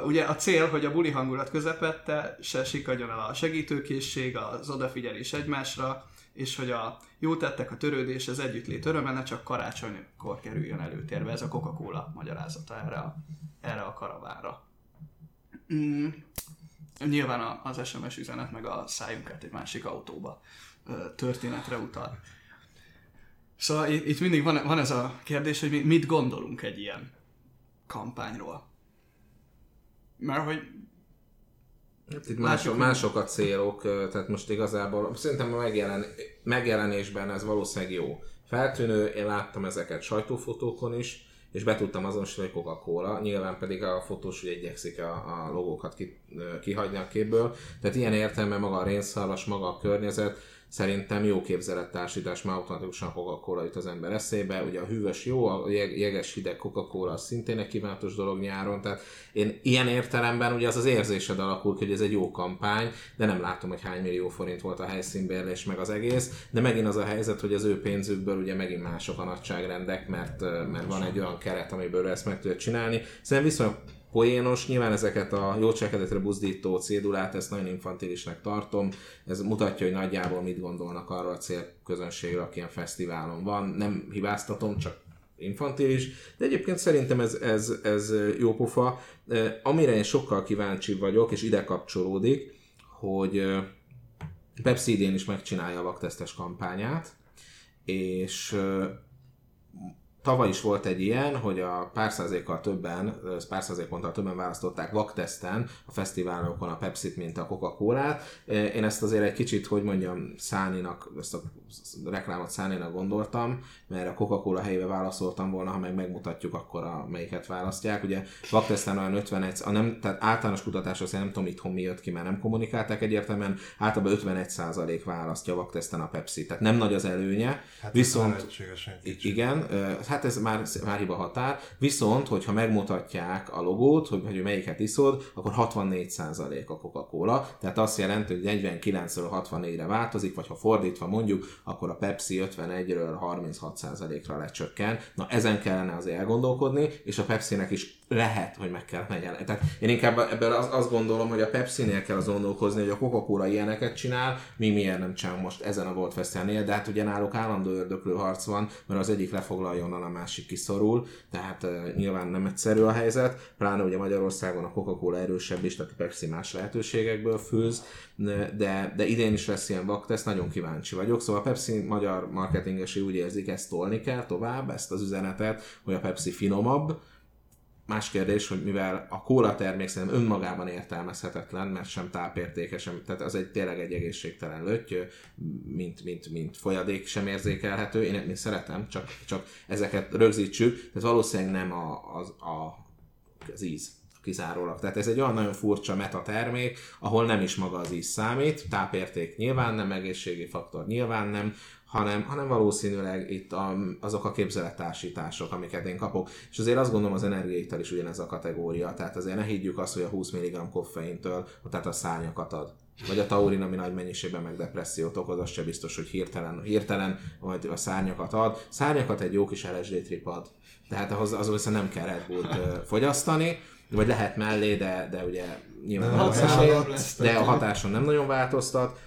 B: Ugye a cél, hogy a buli hangulat közepette se sikadjon el a segítőkészség, az odafigyelés egymásra, és hogy a jó tettek, a törődés, az együttlét öröme ne csak karácsonykor kerüljön előtérbe. Ez a Coca-Cola magyarázata erre a, erre a karavánra. Mm. Nyilván az SMS üzenet meg a szájunk át egy másik autóba történetre utal. Szóval itt, mindig van, ez a kérdés, hogy mi, mit gondolunk egy ilyen kampányról. Mert hogy
D: Hát itt mások, mások a célok, tehát most igazából szerintem a megjelen, megjelenésben ez valószínűleg jó. Feltűnő, én láttam ezeket sajtófotókon is, és be tudtam azonosítani, hogy Coca-Cola, nyilván pedig a fotós ugye igyekszik a, a logókat ki, kihagyni a képből, tehát ilyen értelme maga a rénszarvas, maga a környezet, szerintem jó képzelettársítás, már automatikusan Coca-Cola jut az ember eszébe, ugye a hűvös jó, a jeg- jeges hideg Coca-Cola az szintén egy kívánatos dolog nyáron, tehát én ilyen értelemben ugye az az érzésed alakul hogy ez egy jó kampány, de nem látom, hogy hány millió forint volt a helyszínbérlés meg az egész, de megint az a helyzet, hogy az ő pénzükből ugye megint mások a nagyságrendek, mert, mert van egy olyan keret, amiből ezt meg tudja csinálni. Szerintem viszonylag poénos. Nyilván ezeket a jó cselekedetre buzdító cédulát, ezt nagyon infantilisnek tartom. Ez mutatja, hogy nagyjából mit gondolnak arról a célközönségről, aki ilyen fesztiválon van. Nem hibáztatom, csak infantilis, de egyébként szerintem ez, ez, ez jó pofa. Amire én sokkal kíváncsi vagyok, és ide kapcsolódik, hogy Pepsi idén is megcsinálja a vaktesztes kampányát, és tavaly is volt egy ilyen, hogy a pár százalékkal többen, pár százalék ponttal többen választották vakteszten a fesztiválokon a Pepsi-t, mint a Coca-Colát. Én ezt azért egy kicsit, hogy mondjam, Száninak, ezt a reklámot Száninak gondoltam, mert a Coca-Cola helyébe válaszoltam volna, ha meg megmutatjuk, akkor a melyiket választják. Ugye vakteszten olyan 51, a nem, tehát általános kutatás azt nem tudom itthon mi jött ki, mert nem kommunikálták egyértelműen, általában 51 százalék választja vakteszten a Pepsi. Tehát nem nagy az előnye,
C: Hát
D: viszont igen, hát ez már, már hiba határ, viszont, hogyha megmutatják a logót, hogy, hogy melyiket iszod, akkor 64% a Coca-Cola, tehát azt jelenti, hogy 49-ről 64-re változik, vagy ha fordítva mondjuk, akkor a Pepsi 51-ről 36%-ra lecsökken. Na ezen kellene azért elgondolkodni, és a Pepsi-nek is lehet, hogy meg kell megjelenni. Tehát én inkább ebből azt, azt gondolom, hogy a Pepsi-nél kell az gondolkozni, hogy a Coca-Cola ilyeneket csinál, mi miért nem csinálunk most ezen a Volt Fesztiválnél, de hát ugye náluk állandó ördöklő harc van, mert az egyik lefoglalja, onnan a másik kiszorul, tehát uh, nyilván nem egyszerű a helyzet, pláne ugye Magyarországon a Coca-Cola erősebb is, tehát a Pepsi más lehetőségekből főz, de, de idén is lesz ilyen vaktesz, nagyon kíváncsi vagyok. Szóval a Pepsi magyar marketingesi úgy érzik, ezt tolni kell tovább, ezt az üzenetet, hogy a Pepsi finomabb, Más kérdés, hogy mivel a kóla termék szerintem önmagában értelmezhetetlen, mert sem tápértéke, sem, tehát az egy tényleg egy egészségtelen lötty, mint, mint, mint folyadék sem érzékelhető. Én, én szeretem, csak, csak ezeket rögzítsük, tehát valószínűleg nem a, az, a, az íz kizárólag. Tehát ez egy olyan nagyon furcsa meta termék, ahol nem is maga az íz számít, tápérték nyilván nem, egészségi faktor nyilván nem, hanem, hanem valószínűleg itt a, azok a képzelettársítások, amiket én kapok. És azért azt gondolom, az energiaital is ugyanez a kategória, tehát azért ne higgyük azt, hogy a 20 mg koffeintől, tehát a szárnyakat ad. Vagy a taurin, ami nagy mennyiségben meg depressziót okoz, az se biztos, hogy hirtelen, hirtelen vagy a szárnyakat ad. Szárnyakat egy jó kis LSD trip ad. Tehát ahhoz, az viszont nem kell Red Bullt fogyasztani, vagy lehet mellé, de, de ugye nyilván
C: Nem,
D: hatáson,
B: lesz.
D: de a hatáson nem nagyon változtat.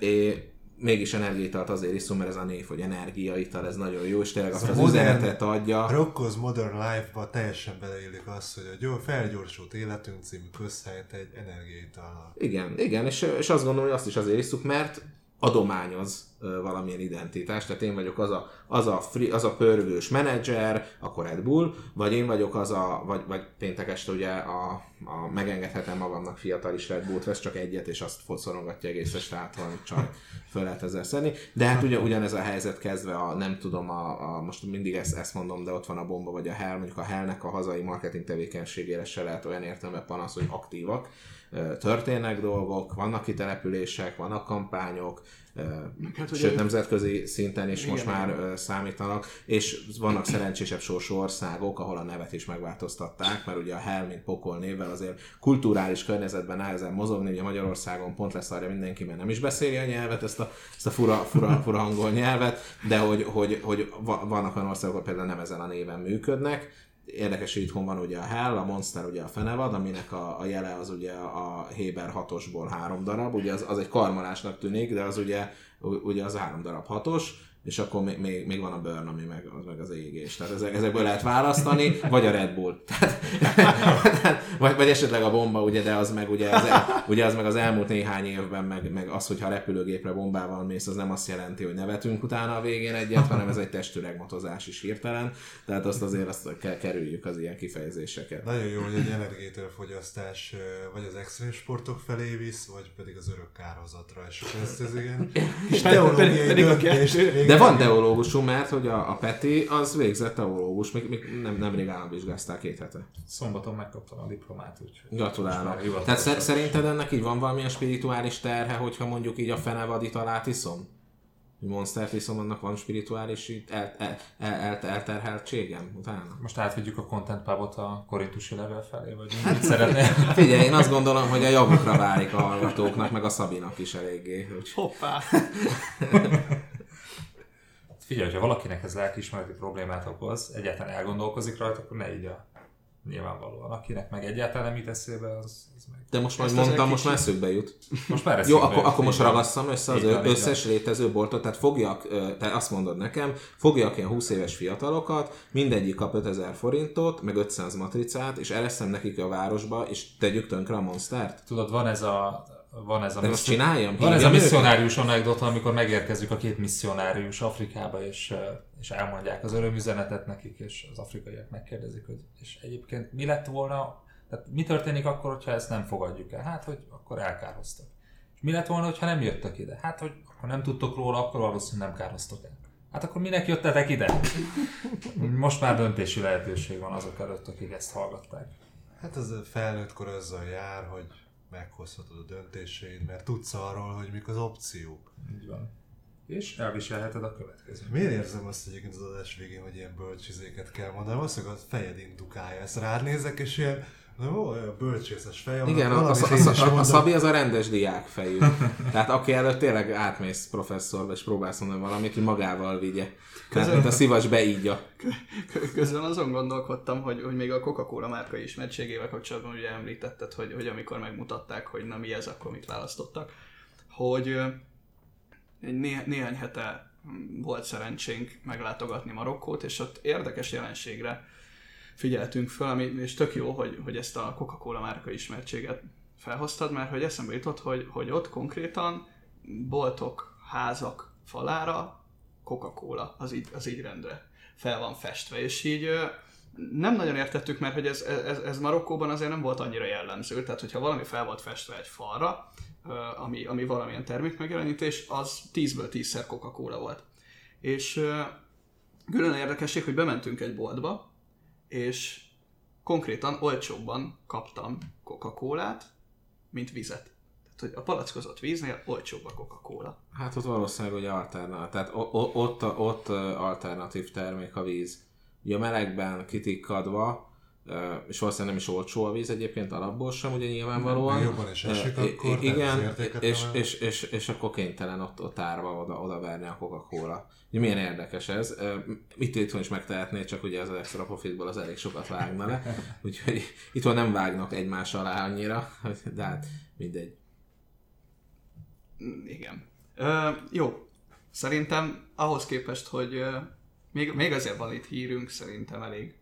D: É, mégis energiaitalt azért iszom, mert ez a név, hogy energiaital, ez nagyon jó, és tényleg azt az
C: modern-
D: üzenetet adja.
C: A Rocco's Modern Life-ba teljesen beleillik az, hogy a gyó- felgyorsult életünk című közhelyet egy energiaital.
D: Igen, igen, és, és azt gondolom, hogy azt is azért iszuk, mert adományoz valamilyen identitást, tehát én vagyok az a, az a, free, az a pörgős menedzser, akkor Red Bull, vagy én vagyok az a, vagy, vagy péntek este ugye a, a megengedhetem magamnak fiatal is Red Bullt, vesz csak egyet, és azt szorongatja egész este át, valami csaj föl lehet ezzel szedni. De hát ugye ugyanez a helyzet kezdve a, nem tudom, a, a most mindig ezt, ezt mondom, de ott van a bomba, vagy a Hell, mondjuk a Hellnek a hazai marketing tevékenységére se lehet olyan értelme panasz, hogy aktívak. Történnek dolgok, vannak kitelepülések, vannak kampányok,
B: Hát,
D: sőt nemzetközi szinten is
B: Igen,
D: most már
B: igen.
D: számítanak, és vannak szerencsésebb sorsú országok, ahol a nevet is megváltoztatták, mert ugye a Hell, mint pokol névvel azért kulturális környezetben nehezen mozogni, ugye Magyarországon pont leszarja mindenki, mert nem is beszéli a nyelvet, ezt a, ezt a fura, fura, fura angol nyelvet, de hogy, hogy, hogy va- vannak olyan országok, ahol például nem ezen a néven működnek, Érdekes, hogy itthon van ugye a Hell, a Monster ugye a fenevad, aminek a, a jele az ugye a Héber hatosból három darab, ugye az, az egy karmolásnak tűnik, de az ugye, ugye az három darab hatos, és akkor még, még, még van a Burn, ami meg az, meg az égés. Tehát ezek, ezekből lehet választani, vagy a Red Bull. Tehát, vagy, vagy esetleg a bomba, ugye, de az meg ugye az, el, ugye az meg az elmúlt néhány évben, meg, meg az, hogyha repülőgépre bombával mész, az nem azt jelenti, hogy nevetünk utána a végén egyet, hanem ez egy testüregmotozás is hirtelen. Tehát azt azért azt kell kerüljük az ilyen kifejezéseket.
C: Nagyon jó, hogy egy energiától fogyasztás ö, vagy az extrém sportok felé visz, vagy pedig az örök kárhozatra, és ezt ez igen kis teológiai
B: pedig
D: De van teológusunk, mert hogy a, a Peti az végzett teológus, még, még nem, nemrég államvizsgázták két hete.
E: Szombaton megkaptam a diplomát, úgyhogy...
D: Gratulálok. Tehát szerinted ennek így van valamilyen spirituális terhe, hogyha mondjuk így a fenevadi talát iszom? Monstert iszom, annak van spirituális el, el, el, el, elterheltségem utána?
E: Most átvigyük a Content Pubot a korintusi level felé, vagy mit szeretnél?
D: Figyelj, én azt gondolom, hogy a javukra válik a hallgatóknak, meg a Szabinak is eléggé. Úgy.
B: Hoppá!
E: Figyelj, ha valakinek ez lelkiismereti problémát okoz, egyáltalán elgondolkozik rajta, akkor ne így a nyilvánvalóan. Akinek meg egyáltalán nem jut eszébe, az, az meg...
D: De most majd mondtam, most már eszükbe jut.
E: Most már
D: Jó,
E: eszébe
D: akkor, akkor most ragasszam össze az
E: van,
D: összes létező boltot, tehát fogjak, te azt mondod nekem, fogjak ilyen 20 éves fiatalokat, mindegyik kap 5000 forintot, meg 500 matricát, és ereszem nekik a városba, és tegyük tönkre a monstert.
E: Tudod, van ez a... Van ez a,
D: De most csináljam?
E: van ez a misszionárius anekdota, amikor megérkezik a két misszionárius Afrikába, és, és elmondják az örömüzenetet nekik, és az afrikaiak megkérdezik, hogy és egyébként mi lett volna, tehát mi történik akkor, hogyha ezt nem fogadjuk el? Hát, hogy akkor elkároztak. És mi lett volna, hogyha nem jöttek ide? Hát, hogy akkor nem tudtok róla, akkor valószínűleg nem károztok el. Hát akkor minek jöttetek ide? Most már döntési lehetőség van azok előtt, akik ezt hallgatták.
C: Hát ez a felnőttkor azzal jár, hogy meghozhatod a döntéseid, mert tudsz arról, hogy mik az opciók.
E: Így van. És elviselheted a következő.
C: Miért érzem azt egyébként az adás végén, hogy ilyen bölcsizéket kell mondanom? Azt, hogy a fejed indukálja. Ezt rád nézek, és ilyen, ó, olyan bölcsészes fejem.
D: Igen, a, a, a, a, a, a
C: mondok.
D: Szabi az a rendes diák fejű. Tehát aki előtt tényleg átmész professzorba, és próbálsz mondani valamit, hogy magával vigye. Tehát, mint a szivacs beígya.
B: Közben azon gondolkodtam, hogy, hogy még a Coca-Cola márka ismertségével kapcsolatban ugye említetted, hogy, hogy amikor megmutatták, hogy na mi ez, akkor mit választottak, hogy né- néhány hete volt szerencsénk meglátogatni Marokkót, és ott érdekes jelenségre figyeltünk fel, ami, és tök jó, hogy, hogy ezt a Coca-Cola márka ismertséget felhoztad, mert hogy eszembe jutott, hogy, hogy ott konkrétan boltok, házak falára Coca-Cola az így, az így rendre fel van festve, és így nem nagyon értettük, mert hogy ez, ez, ez Marokkóban azért nem volt annyira jellemző, tehát hogyha valami fel volt festve egy falra, ami, ami valamilyen termék megjelenítés, az 10-ből 10-szer Coca-Cola volt. És külön érdekesség, hogy bementünk egy boltba, és konkrétan olcsóbban kaptam Coca-Colát, mint vizet. Tehát, hogy a palackozott víznél olcsóbb a Coca-Cola.
D: Hát ott valószínűleg ugye alternatív, tehát ott, ott ö, alternatív termék a víz. Ugye a melegben kitikkadva, és valószínűleg nem is olcsó a víz egyébként alapból sem, ugye nyilvánvalóan.
C: Meg jobban is esik
D: i-
C: akkor,
D: Igen, és, és, és, és, akkor kénytelen ott, ott árva oda, oda verni a Coca-Cola. Ugye milyen érdekes ez. Itt itthon is megtehetné, csak ugye az extra profitból az elég sokat vágna le. Úgyhogy itthon nem vágnak egymás alá annyira, de hát mindegy.
B: Mm, Igen. Ö, jó. Szerintem ahhoz képest, hogy még, még azért van itt hírünk, szerintem elég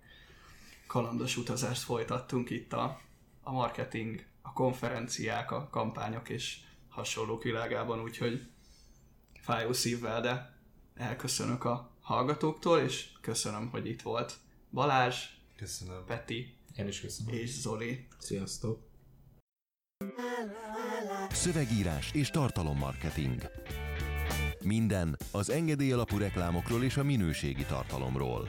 B: kalandos utazást folytattunk itt a, a marketing, a konferenciák, a kampányok és hasonlók világában, úgyhogy fájó szívvel, de elköszönök a hallgatóktól, és köszönöm, hogy itt volt Balázs,
C: Köszönöm.
B: Peti
E: Én is köszönöm.
B: és Zoli.
D: Sziasztok!
A: Szövegírás és tartalommarketing. Minden az engedély alapú reklámokról és a minőségi tartalomról.